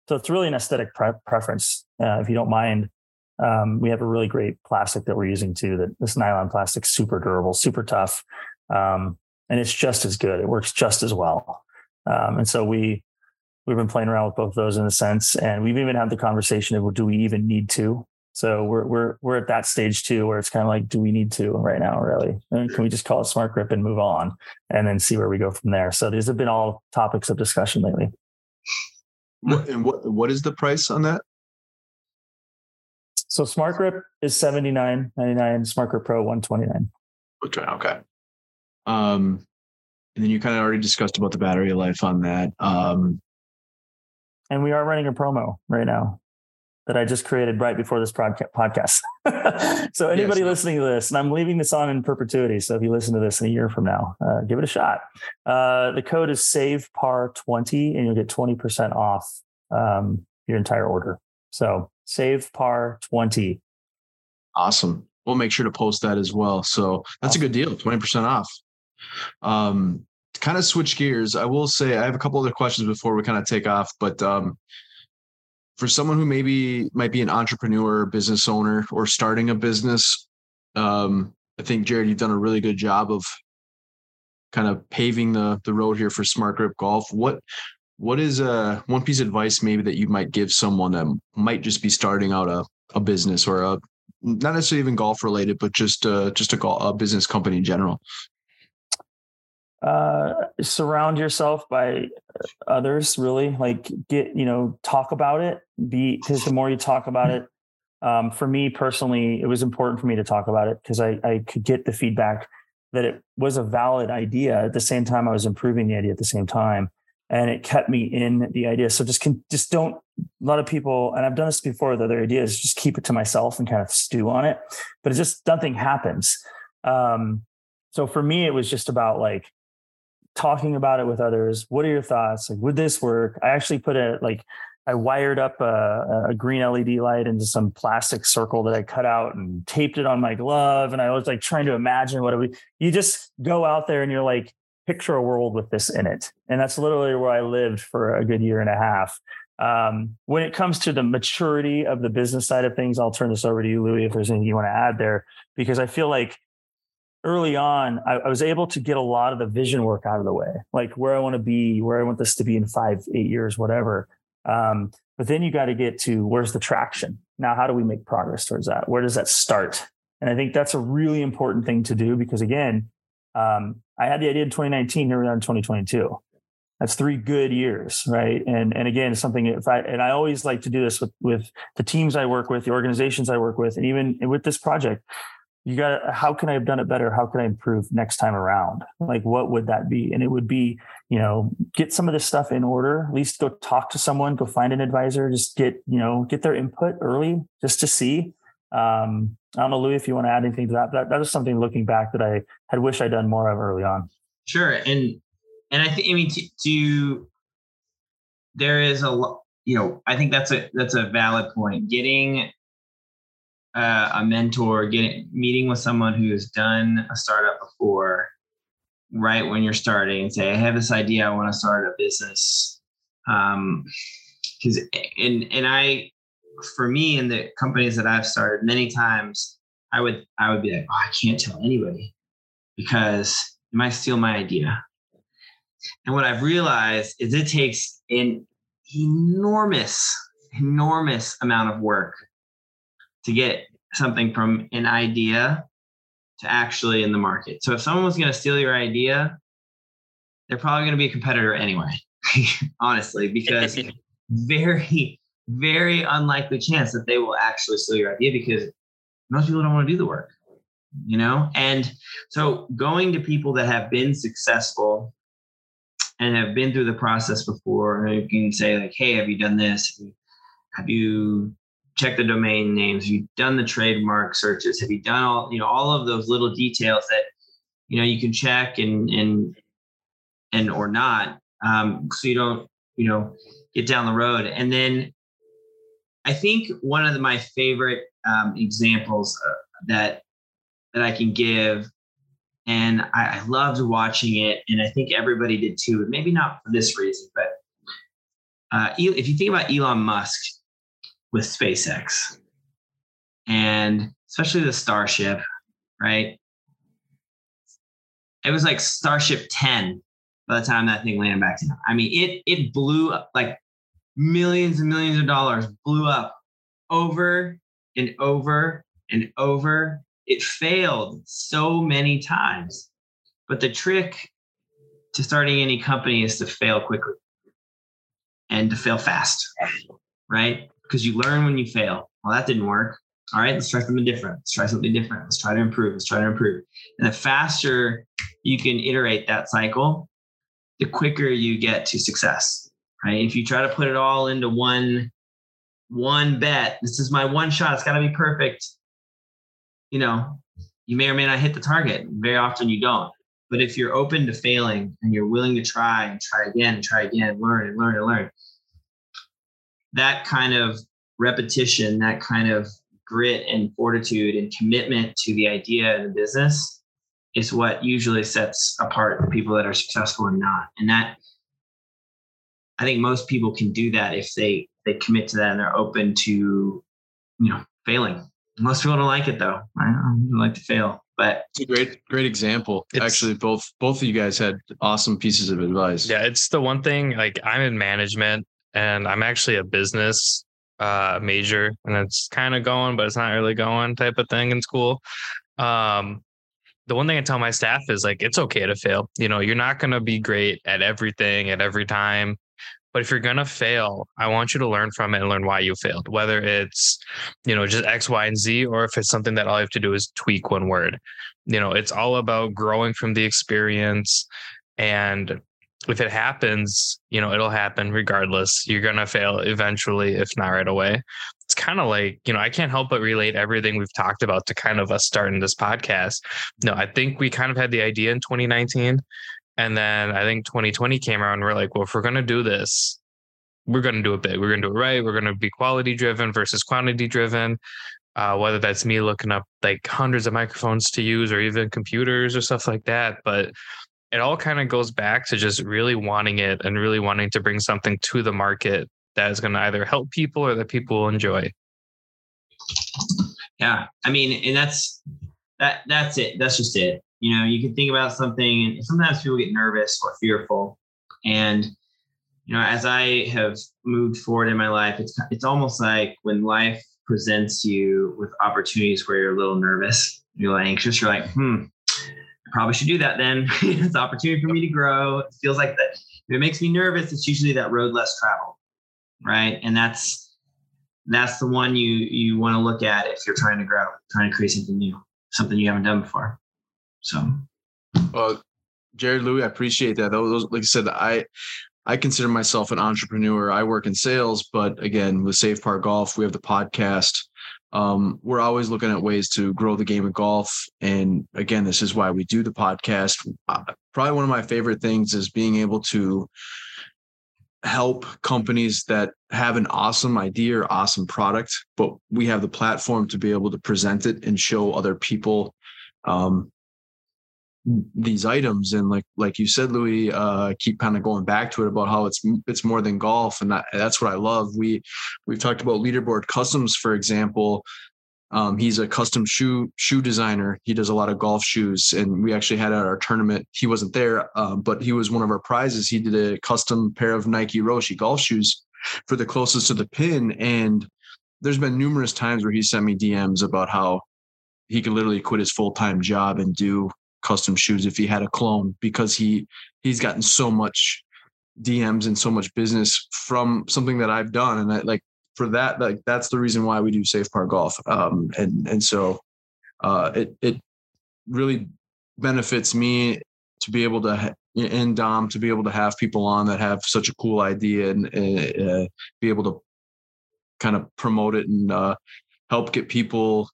So it's really an aesthetic pre- preference. Uh, if you don't mind, um, we have a really great plastic that we're using too. That this nylon plastic, super durable, super tough, um, and it's just as good. It works just as well. Um, and so we we've been playing around with both of those in a sense, and we've even had the conversation of well, do we even need to? So we're we're we're at that stage too, where it's kind of like, do we need to right now? Really? And can we just call it smart grip and move on, and then see where we go from there? So these have been all topics of discussion lately. And what what is the price on that? So Smart Grip is seventy nine ninety nine. Smart Grip Pro one twenty nine. Okay. Um, and then you kind of already discussed about the battery life on that. Um, and we are running a promo right now that I just created right before this podcast. [laughs] so anybody yes. listening to this, and I'm leaving this on in perpetuity. So if you listen to this in a year from now, uh, give it a shot. Uh, the code is save par 20 and you'll get 20% off um, your entire order. So save par 20. Awesome. We'll make sure to post that as well. So that's awesome. a good deal. 20% off. Um, kind of switch gears, I will say I have a couple other questions before we kind of take off. But um, for someone who maybe might be an entrepreneur, business owner, or starting a business, um, I think Jared, you've done a really good job of kind of paving the the road here for Smart Grip Golf. What what is uh one piece of advice maybe that you might give someone that might just be starting out a, a business or a not necessarily even golf related, but just uh just a, a business company in general? Uh surround yourself by others really like get you know talk about it be because the more you talk about it um, for me personally it was important for me to talk about it because I, I could get the feedback that it was a valid idea at the same time i was improving the idea at the same time and it kept me in the idea. So just can just don't a lot of people and i've done this before with other ideas just keep it to myself and kind of stew on it but it just nothing happens. Um, so for me it was just about like talking about it with others. What are your thoughts? Like, would this work? I actually put a like I wired up a, a, green LED light into some plastic circle that I cut out and taped it on my glove. And I was like trying to imagine what it would. You just go out there and you're like, picture a world with this in it. And that's literally where I lived for a good year and a half. Um, when it comes to the maturity of the business side of things, I'll turn this over to you, Louis, if there's anything you want to add there, because I feel like early on, I, I, was able to get a lot of the vision work out of the way, like where I want to be, where I want this to be in five, eight years, whatever. Um, but then you got to get to where's the traction? Now, how do we make progress towards that? Where does that start? And I think that's a really important thing to do because again, um, I had the idea in 2019, here we are in 2022. That's three good years, right? And and again, something if I and I always like to do this with with the teams I work with, the organizations I work with, and even with this project you got how can i have done it better? How can i improve next time around? Like what would that be? And it would be you know get some of this stuff in order at least go talk to someone go find an advisor just get you know get their input early just to see. Um i don't know louis if you want to add anything to that. That, that is something looking back that i had wished i'd done more of early on. Sure and and i think i mean to, to there is a lot you know i think that's a that's a valid point. Getting uh, a mentor, getting meeting with someone who has done a startup before, right when you're starting, and say, "I have this idea. I want to start a business." Um, because and and I, for me, in the companies that I've started, many times I would I would be like, "Oh, I can't tell anybody because it might steal my idea." And what I've realized is it takes an enormous, enormous amount of work to get something from an idea to actually in the market. So if someone was going to steal your idea, they're probably going to be a competitor anyway, [laughs] honestly, because [laughs] very, very unlikely chance that they will actually steal your idea because most people don't want to do the work, you know? And so going to people that have been successful and have been through the process before, you can say like, hey, have you done this? Have you check the domain names? Have you done the trademark searches? Have you done all, you know, all of those little details that, you know, you can check and, and, and, or not. Um, so you don't, you know, get down the road. And then I think one of the, my favorite um, examples uh, that, that I can give and I, I, loved watching it, and I think everybody did too. Maybe not for this reason, but uh, if you think about Elon Musk, with SpaceX and especially the Starship, right? It was like Starship 10 by the time that thing landed back down. I mean, it it blew up like millions and millions of dollars blew up over and over and over. It failed so many times. But the trick to starting any company is to fail quickly and to fail fast, right? Because you learn when you fail. Well, that didn't work. All right, let's try something different. Let's try something different. Let's try to improve. Let's try to improve. And the faster you can iterate that cycle, the quicker you get to success. Right? If you try to put it all into one one bet, this is my one shot. It's got to be perfect. You know, you may or may not hit the target. Very often you don't. But if you're open to failing and you're willing to try and try again and try again, learn and learn and learn, that kind of repetition, that kind of grit and fortitude and commitment to the idea and the business is what usually sets apart the people that are successful and not. And that I think most people can do that if they they commit to that and they're open to you know failing. Most people don't like it though. I don't like to fail. But It's a great, great example. Actually, both both of you guys had awesome pieces of advice. Yeah, it's the one thing like I'm in management and I'm actually a business uh major and it's kind of going but it's not really going type of thing in school. Um the one thing I tell my staff is like it's okay to fail. You know, you're not going to be great at everything at every time. But if you're going to fail, I want you to learn from it and learn why you failed, whether it's, you know, just X, Y, and Z, or if it's something that all you have to do is tweak one word. You know, it's all about growing from the experience. And if it happens, you know, it'll happen regardless. You're going to fail eventually, if not right away. It's kind of like, you know, I can't help but relate everything we've talked about to kind of us starting this podcast. No, I think we kind of had the idea in 2019. And then I think 2020 came around. We're like, well, if we're going to do this, we're going to do it big. We're going to do it right. We're going to be quality driven versus quantity driven. Uh, whether that's me looking up like hundreds of microphones to use or even computers or stuff like that. But it all kind of goes back to just really wanting it and really wanting to bring something to the market that is going to either help people or that people will enjoy. yeah, I mean, and that's that that's it. That's just it. You know, you can think about something, and sometimes people get nervous or fearful, and you know, as I have moved forward in my life, it's it's almost like when life presents you with opportunities where you're a little nervous, you're like anxious, you're like, hmm, I probably should do that then. [laughs] it's an opportunity for me to grow. It feels like that. If it makes me nervous, it's usually that road less traveled, right? And that's that's the one you you want to look at if you're trying to grow, trying to create something new, something you haven't done before. So Well, Jared Louis, I appreciate that. Those, like I said, I I consider myself an entrepreneur. I work in sales, but again, with Save Par Golf, we have the podcast. Um, we're always looking at ways to grow the game of golf, and again, this is why we do the podcast. Uh, probably one of my favorite things is being able to help companies that have an awesome idea or awesome product, but we have the platform to be able to present it and show other people um, these items. And like like you said louis uh keep kind of going back to it about how it's it's more than golf. And that, that's what i love. We we've talked about leaderboard customs for example. Um he's a custom shoe shoe designer. He does a lot of golf shoes. And we actually had at our tournament he wasn't there um, but he was one of our prizes. He did a custom pair of Nike Roshe golf shoes for the closest to the pin. And there's been numerous times where he sent me dms about how he could literally quit his full-time job and do custom shoes if he had a clone because he he's gotten so much DMs and so much business from something that I've done. And I, like for that like that's the reason why we do Save Par Golf. Um and and so uh it it really benefits me to be able to ha- and Dom to be able to have people on that have such a cool idea and uh, be able to kind of promote it and uh help get people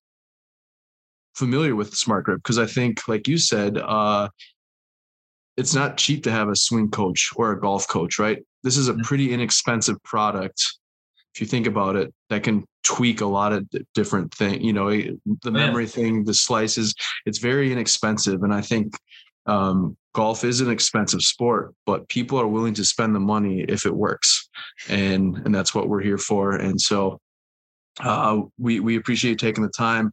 familiar with smart grip because I think, like you said, uh, it's not cheap to have a swing coach or a golf coach, right? This is a pretty inexpensive product. If you think about it, that can tweak a lot of different things. You know, the memory thing, the slices. It's very inexpensive, and I think um, golf is an expensive sport, but people are willing to spend the money if it works, and and that's what we're here for. And so, uh, we we appreciate you taking the time.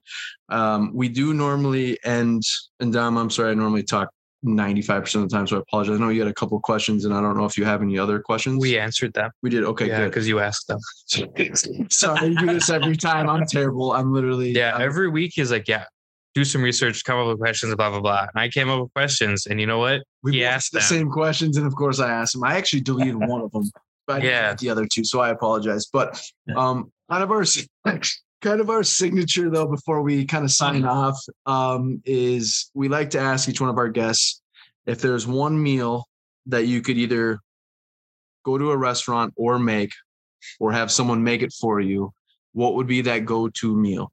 Um, we do normally end, and Dom, I'm sorry, I normally talk 95% of the time, so I apologize. I know you had a couple of questions, and I don't know if you have any other questions. We answered them. we did okay, yeah, good. because you asked them. [laughs] Sorry, you do this every time. I'm terrible. I'm literally Yeah, I'm- every week he's like, yeah, do some research, come up with questions, blah blah blah. And I came up with questions, and you know what? we he asked the them. same questions, and of course I asked him. I actually deleted one of them, I Yeah. the other two, so I apologize. But um, kind of our [laughs] kind of our signature though, before we kind of sign off, um, is we like to ask each one of our guests if there's one meal that you could either go to a restaurant or make, or have someone make it for you. What would be that go-to meal?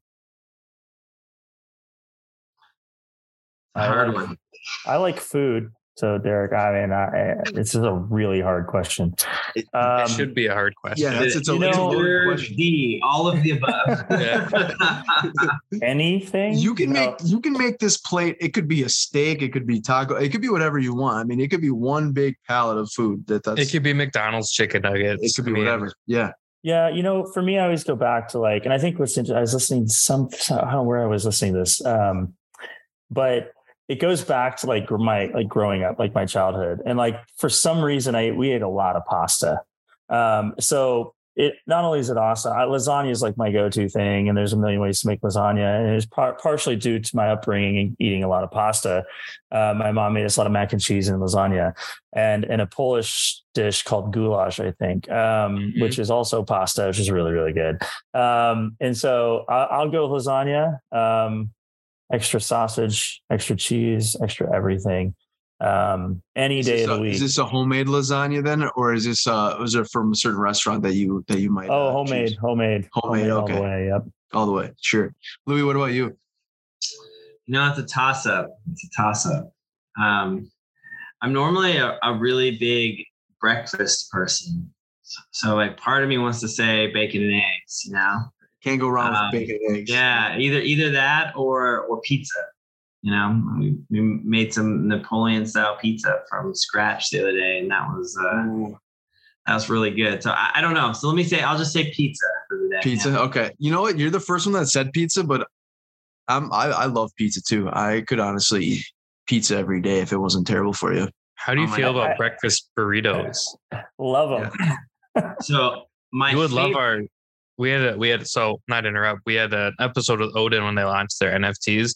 a hard one. I like food. So Derek, I mean, I, this is a really hard question. It- Um, it should be a hard question. yeah, that's it's a, you it's a know- loaded Or question. D, all of the above. [laughs] anything You can No. make you can make this plate. It could be a steak. It could be taco. It could be whatever you want. I mean, it could be one big pallet of food. That that's It could be McDonald's chicken nuggets. it could be I mean, whatever. Yeah. Yeah, you know, for me, I always go back to like, and I think what's interesting, I was listening to some, I don't know where I was listening to this. Um, but it goes back to like my like growing up, like my childhood, and like for some reason, I we ate a lot of pasta. Um, so it not only is it awesome, I, lasagna is like my go-to thing, and there's a million ways to make lasagna, and it's par- partially due to my upbringing and eating a lot of pasta. Uh, my mom made us a lot of mac and cheese and lasagna, and and a Polish dish called goulash, I think, um, mm-hmm. which is also pasta, which is really really good. Um, and so I, will go with lasagna, um, extra sausage, extra cheese, extra everything um, any day of the a, week. Is this a homemade lasagna then, or is this uh was it from a certain restaurant that you that you might? Oh, uh, homemade, homemade, homemade, homemade. Okay, all the way. Yep, all the way. Sure, Louis. What about you? You know, it's a toss up. It's a toss up. Um, I'm normally a, a really big breakfast person, so like part of me wants to say bacon and eggs. You know, can't go wrong um, with bacon and eggs. Yeah, either either that or or pizza. You know, we, we made some Napoleon style pizza from scratch the other day, and that was uh, that was really good. So I, I, don't know. So let me say, I'll just say pizza for the day. Pizza, yeah. okay. You know what? You're the first one that said pizza, but I'm I, I love pizza too. I could honestly eat pizza every day if it wasn't terrible for you. How do you oh feel God. about breakfast burritos? [laughs] Love them. Yeah. so [laughs] my you would favorite- love our we had a, we had so not interrupt we had an episode with Odin when they launched their NFTs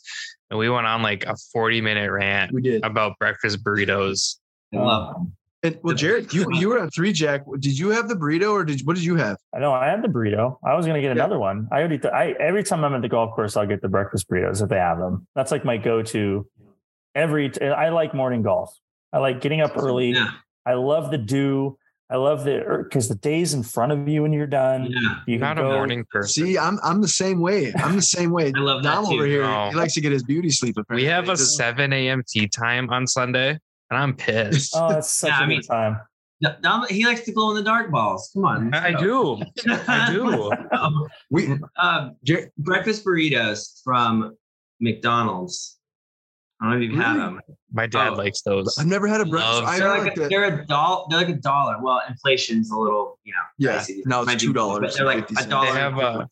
and we went on like a 40 minute rant we did. about breakfast burritos. I love them. And well, Jared, you you were on three Jack. Did you have the burrito or did what did you have? I know I had the burrito. I was gonna get another one. I already th- I every time I'm at the golf course, I'll get the breakfast burritos if they have them. That's like my go-to. Every t- I like morning golf. I like getting up early. Yeah. I love the dew. I love the because the day's in front of you when you're done. Yeah. You not go, a morning person. See, I'm I'm the same way. I'm the same way. [laughs] I love that Dom over here. Oh. He likes to get his beauty sleep. Apparently. We have a 7 a.m. tee time on Sunday, and I'm pissed. Oh, [laughs] it's such yeah, a I mean, good time. Dom, he likes to glow in the dark balls. Come on. I do. I do. [laughs] we uh, breakfast burritos from McDonald's. I don't know if you've really? had them. My dad oh. likes those. I've never had a breakfast. I they're, like a, they're a dollar. They're like a dollar. Well, inflation's a little, you know. Yeah. Pricey. No, it's two dollars. They're like a dollar. They have a.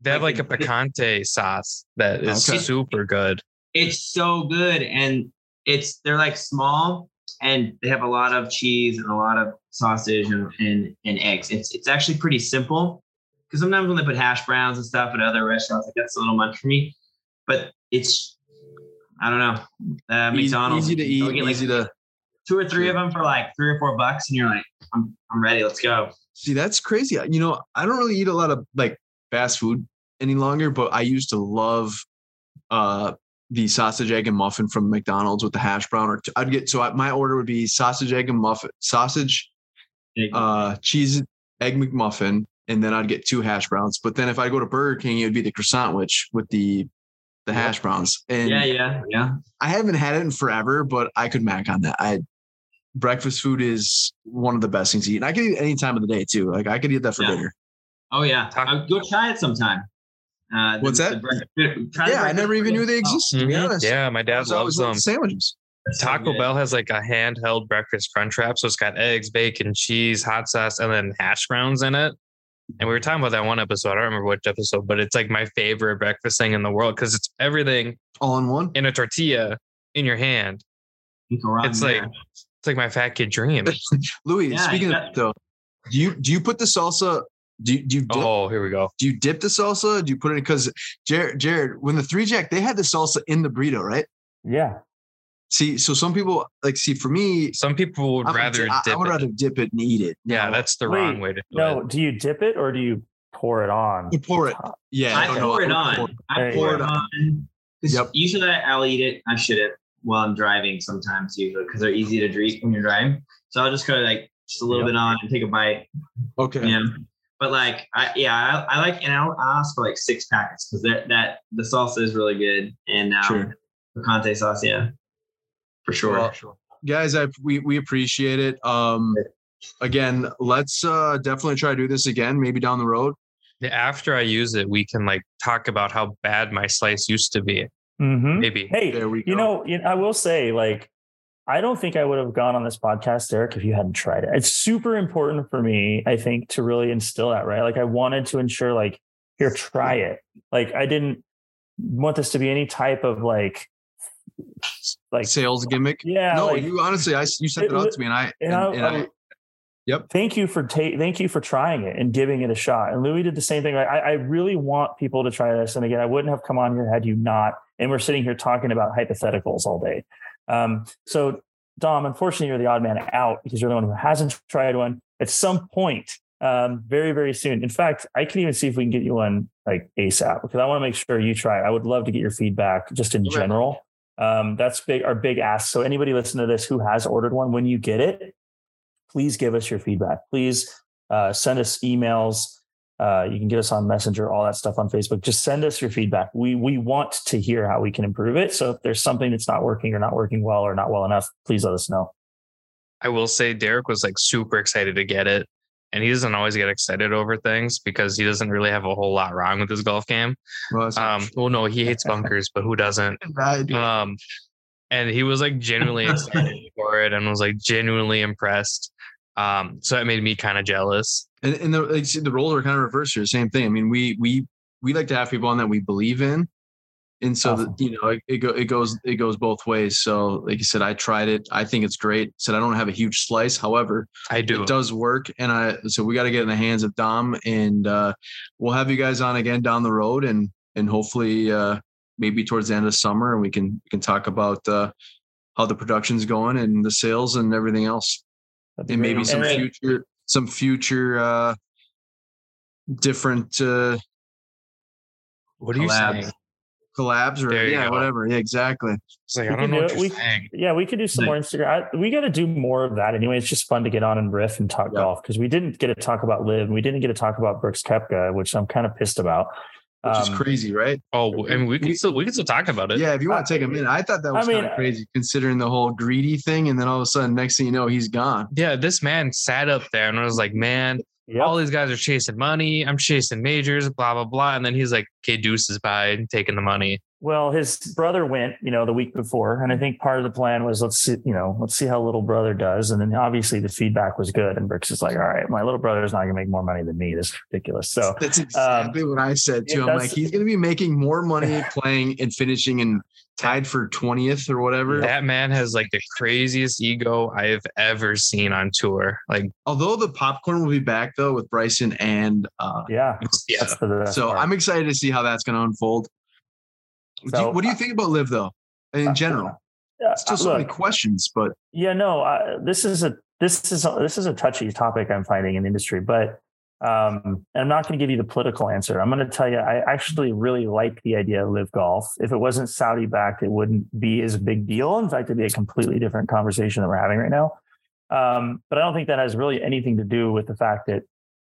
They have like a picante sauce that is okay. super good. It's so good, and it's they're like small, and they have a lot of cheese and a lot of sausage and and, and eggs. It's it's actually pretty simple because sometimes when they put hash browns and stuff at other restaurants, like that's a little much for me. But it's I don't know. Uh, McDonald's easy to eat, like easy to two or three of them for like three or four bucks, and you're like, I'm I'm ready. Let's go. See, that's crazy. You know, I don't really eat a lot of like fast food any longer, but I used to love uh the sausage egg and muffin from McDonald's with the hash brown. Or i I'd get so I, my order would be sausage egg and muffin, sausage, uh, cheese egg McMuffin, and then I'd get two hash browns. But then if I go to Burger King, it would be the croissant which with the the hash browns. And yeah, yeah, yeah. I haven't had it in forever, but I could mac on that. I breakfast food is one of the best things to eat. And I could eat any time of the day too. Like I could eat that for yeah. dinner. Oh yeah, Talk- go try it sometime. Uh, What's that? [laughs] yeah, I never even knew they existed. Oh. To be mm-hmm. honest, yeah, my dad loves them. Sandwiches. Taco Bell has like a handheld breakfast crunch wrap, so it's got eggs, bacon, cheese, hot sauce, and then hash browns in it. And we were talking about that one episode. I don't remember which episode, but it's like my favorite breakfast thing in the world because it's everything all in one in a tortilla in your hand. It's like it's like my fat kid dream. [laughs] Louis, yeah, speaking of though, do you do you put the salsa? Do you, do you dip, oh here we go? Do you dip the salsa? Do you put it because Jared Jared when the three jack they had the salsa in the burrito right? Yeah. See, so some people like see for me. Some people would I'm rather I, dip. I would rather dip it and eat it. Yeah, that's the Wait, wrong way to do no, it. No, do you dip it or do you pour it on? You pour it. Yeah, I, I pour it on. Pour, I pour it on. Yep. Usually I'll eat it. I shouldn't while I'm driving sometimes usually because they're easy to drink when you're driving. So I'll just kind of like just a little yep. bit on and take a bite. Okay. Yeah. But like I yeah I, I like and I'll ask for like six packets because that that the salsa is really good and um, sure. the picante sauce yeah for sure. Well, guys, I we we appreciate it. Um, again, let's uh, definitely try to do this again, maybe down the road. After I use it, we can like talk about how bad my slice used to be. Mm-hmm. Maybe. Hey, there we go. You know, I will say, like, I don't think I would have gone on this podcast, Derek, if you hadn't tried it. It's super important for me, I think, to really instill that, right? Like, I wanted to ensure, like, here, try it. Like, I didn't want this to be any type of like like sales gimmick. Yeah, no, like, you honestly, I you sent It it out to me, and I and I- and I, I- Yep. Thank you for ta- thank you for trying it and giving it a shot. And Louis did the same thing. I, I really want people to try this. And again, I wouldn't have come on here had you not. And we're sitting here talking about hypotheticals all day. Um, so Dom, unfortunately, you're the odd man out because you're the one who hasn't tried one. At some point, um, very very soon. In fact, I can even see if we can get you one like ASAP because I want to make sure you try. it. I would love to get your feedback just in general. Um, that's big. Our big ask. So anybody listening to this who has ordered one, when you get it, please give us your feedback. Please uh, send us emails. Uh, you can get us on Messenger, all that stuff on Facebook. Just send us your feedback. We we want to hear how we can improve it. So if there's something that's not working or not working well or not well enough, please let us know. I will say Derek was like super excited to get it. And he doesn't always get excited over things because he doesn't really have a whole lot wrong with his golf game. well, Um, well, no, he hates bunkers, but who doesn't? true. [laughs] I do. Um, and he was like genuinely [laughs] excited for it and was like genuinely impressed. Um, so it made me kind of jealous. and, and the like, see, the roles are kind of reversed here. Same thing. I mean, we we we like to have people on that we believe in, and so Awesome. that you know it, it go it goes it goes both ways. So like you said, I tried it. I think it's great. Said I don't have a huge slice, however, I do. it does work. And I so we got to get in the hands of Dom, and uh, we'll have you guys on again down the road, and and hopefully uh, maybe towards the end of summer, and we can we can talk about uh, how the production's going and the sales and everything else and great. maybe some then- future some future uh different uh What are you collabs. saying? Collabs or There yeah go. whatever yeah exactly It's like, We I can don't know do what you're We- saying. Yeah, we could do some Yeah. more Instagram. I, we got to do more of that anyway. It's just fun to get on and riff and talk Yeah. golf because we didn't get to talk about LIV. and We didn't get to talk about Brooks Koepka, which I'm kind of pissed about. which is Um, crazy right Oh, I mean, we can still we can still talk about it. yeah if you want to take a minute i thought that I was mean, kind of crazy considering the whole greedy thing and then all of a sudden next thing you know he's gone Yeah, this man sat up there and I was like, "Man, Yep. all these guys are chasing money. I'm chasing majors, blah blah blah." And then he's like, "Okay, deuces, bye," and taking the money. Well, his brother went, you know, the week before, and I think part of the plan was let's see, you know, let's see how little brother does, and then obviously the feedback was good, and Brooks is like, all right, my little brother is not going to make more money than me. This is ridiculous. So that's um, exactly what i said yeah, too i'm like he's gonna be making more money playing and finishing and tied for 20th or whatever That man has like the craziest ego I've ever seen on tour. Like, although the popcorn will be back though with bryson and uh yeah, yeah, that's the best So part. I'm excited to see how that's going to unfold. Do you- what do you uh, think about LIV though, in general? Yeah, Still so many questions, but Yeah, no, uh, this is a this is a, this is a touchy topic I'm finding in the industry, but um, and I'm not going to give you the political answer. I'm going to tell you, I actually really like the idea of LIV golf. If it wasn't Saudi backed, it wouldn't be as big deal. In fact, it'd be a completely different conversation that we're having right now. Um, but I don't think that has really anything to do with the fact that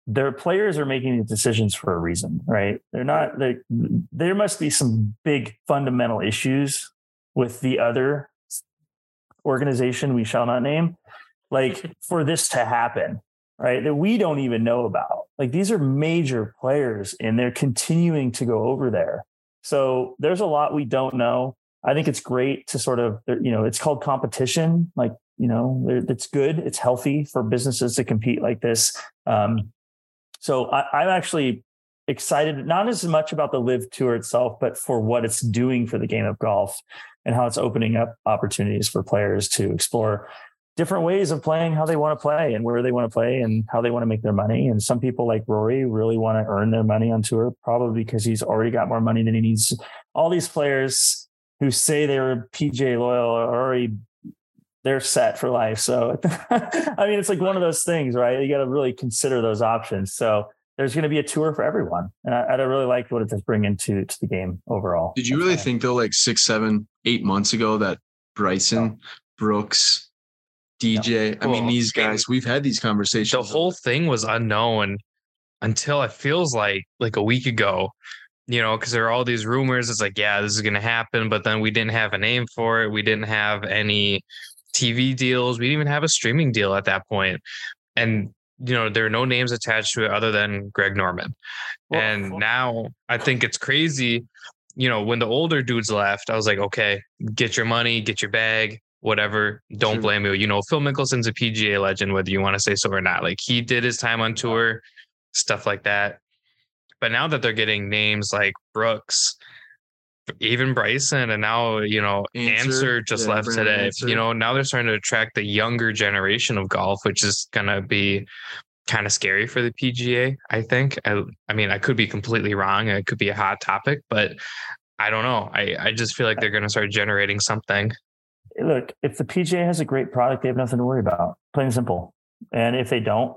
their players are making these decisions for a reason, right? They're not. They, there must be some big fundamental issues with the other organization we shall not name like for this to happen right that we don't even know about. Like these are major players and they're continuing to go over there. So there's a lot we don't know. I think it's great to sort of you know it's called competition. Like you know it's good it's healthy for businesses to compete like this. Um, so I, i'm actually excited not as much about the LIV tour itself but for what it's doing for the game of golf and how it's opening up opportunities for players to explore different ways of playing how they want to play and where they want to play and how they want to make their money. And some people like Rory really want to earn their money on tour, probably because he's already got more money than he needs. All these players who say they're PJ loyal are already they're set for life. So [laughs] I mean, it's like one of those things, right? You got to really consider those options. So there's going to be a tour for everyone, and I, I really like what it does bring into to the game overall. did you really think though, like six, seven, eight months ago, that Bryson, Brooks, DJ, I mean, these guys, we've had these conversations. the whole thing was unknown until it feels like like a week ago. You know, because there are all these rumors. It's like, yeah, this is going to happen, but then we didn't have a name for it. We didn't have any TV deals. We didn't even have a streaming deal at that point. And you know, there are no names attached to it other than Greg Norman. Well, and well- now I think it's crazy. You know, when the older dudes left, I was like, okay, get your money, get your bag, whatever. Don't True. blame you. You know, Phil Mickelson's a PGA legend, whether you want to say so or not. Like he did his time on tour, stuff like that. But now that they're getting names like Brooks, even Bryson and now you know Ancer. Ancer, just Yeah, left Brandon today. Ancer. You know now they're starting to attract the younger generation of golf, which is gonna be kind of scary for the PGA. I think. I, I mean, I could be completely wrong. It could be a hot topic, but I don't know. I I just feel like they're gonna start generating something. Look, if the PGA has a great product, they have nothing to worry about. Plain and simple. And if they don't,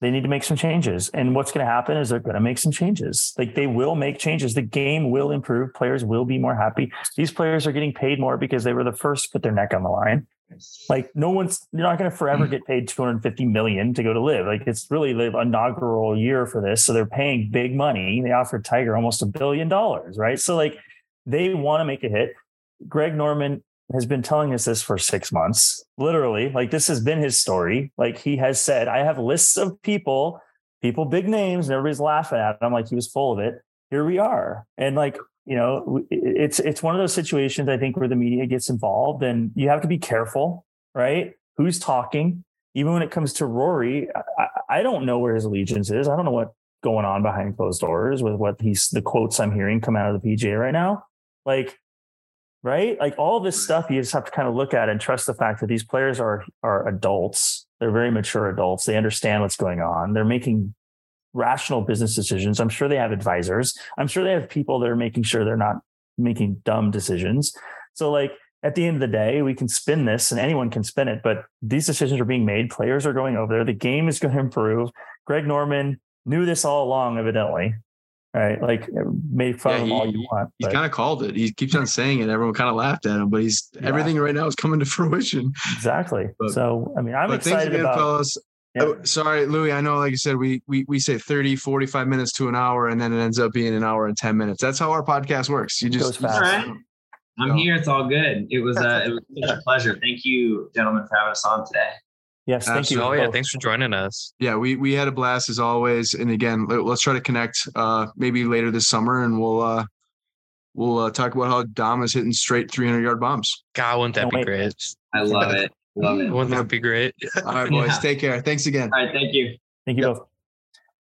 they need to make some changes. And what's going to happen is they're going to make some changes. Like they will make changes. The game will improve. Players will be more happy. These players are getting paid more because they were the first to put their neck on the line. Like no one's you're not going to forever get paid 250 million to go to LIV. Like it's really the inaugural year for this. So they're paying big money. They offered Tiger almost a billion dollars, right? So like they want to make a hit. Greg Norman has been telling us this for six months, literally. Like this has been his story. Like he has said, I have lists of people, people, big names, and everybody's laughing at him. Like he was full of it. Here we are. And like, you know, it's it's one of those situations I think where the media gets involved and you have to be careful, right? Who's talking? Even when it comes to Rory, I, I don't know where his allegiance is. I don't know what going on behind closed doors with what he's the quotes I'm hearing come out of the PGA right now. Like right? Like all this stuff, you just have to kind of look at and trust the fact that these players are are adults. They're very mature adults. They understand what's going on. They're making rational business decisions. I'm sure they have advisors. I'm sure they have people that are making sure they're not making dumb decisions. So like at the end of the day, we can spin this and anyone can spin it, but these decisions are being made. Players are going over there. The game is going [laughs] to improve. Greg Norman knew this all along, evidently. Right. Like make fun Yeah, of him he- all you want. He's kind of called it. He keeps on saying it. Everyone kind of laughed at him, but he's Yeah. everything right now is coming to [laughs] fruition. Exactly. But- so, I mean, I'm but thanks excited again, about. fellas. Yeah. Oh, sorry, Louis. I know, like you said, we, we we say 30, 45 minutes to an hour, and then it ends up being an hour and 10 minutes. That's how our podcast works. You just, you fast. just- All right. I'm No. here. It's all good. It was uh, it was such a pleasure. Thank you, gentlemen, for having us on today. Yes, thank you. Oh yeah, both. thanks for joining us. yeah, we we had a blast as always. And again, let, us try to connect uh maybe later this summer, and we'll uh we'll uh, talk about how Dom is hitting straight 300 yard bombs. God, wouldn't that Can't be wait. great? I love it. Love it. Wouldn't that be great? All right, boys. [laughs] Yeah. Take care. Thanks again. All right. Thank you. Thank you Yep. both.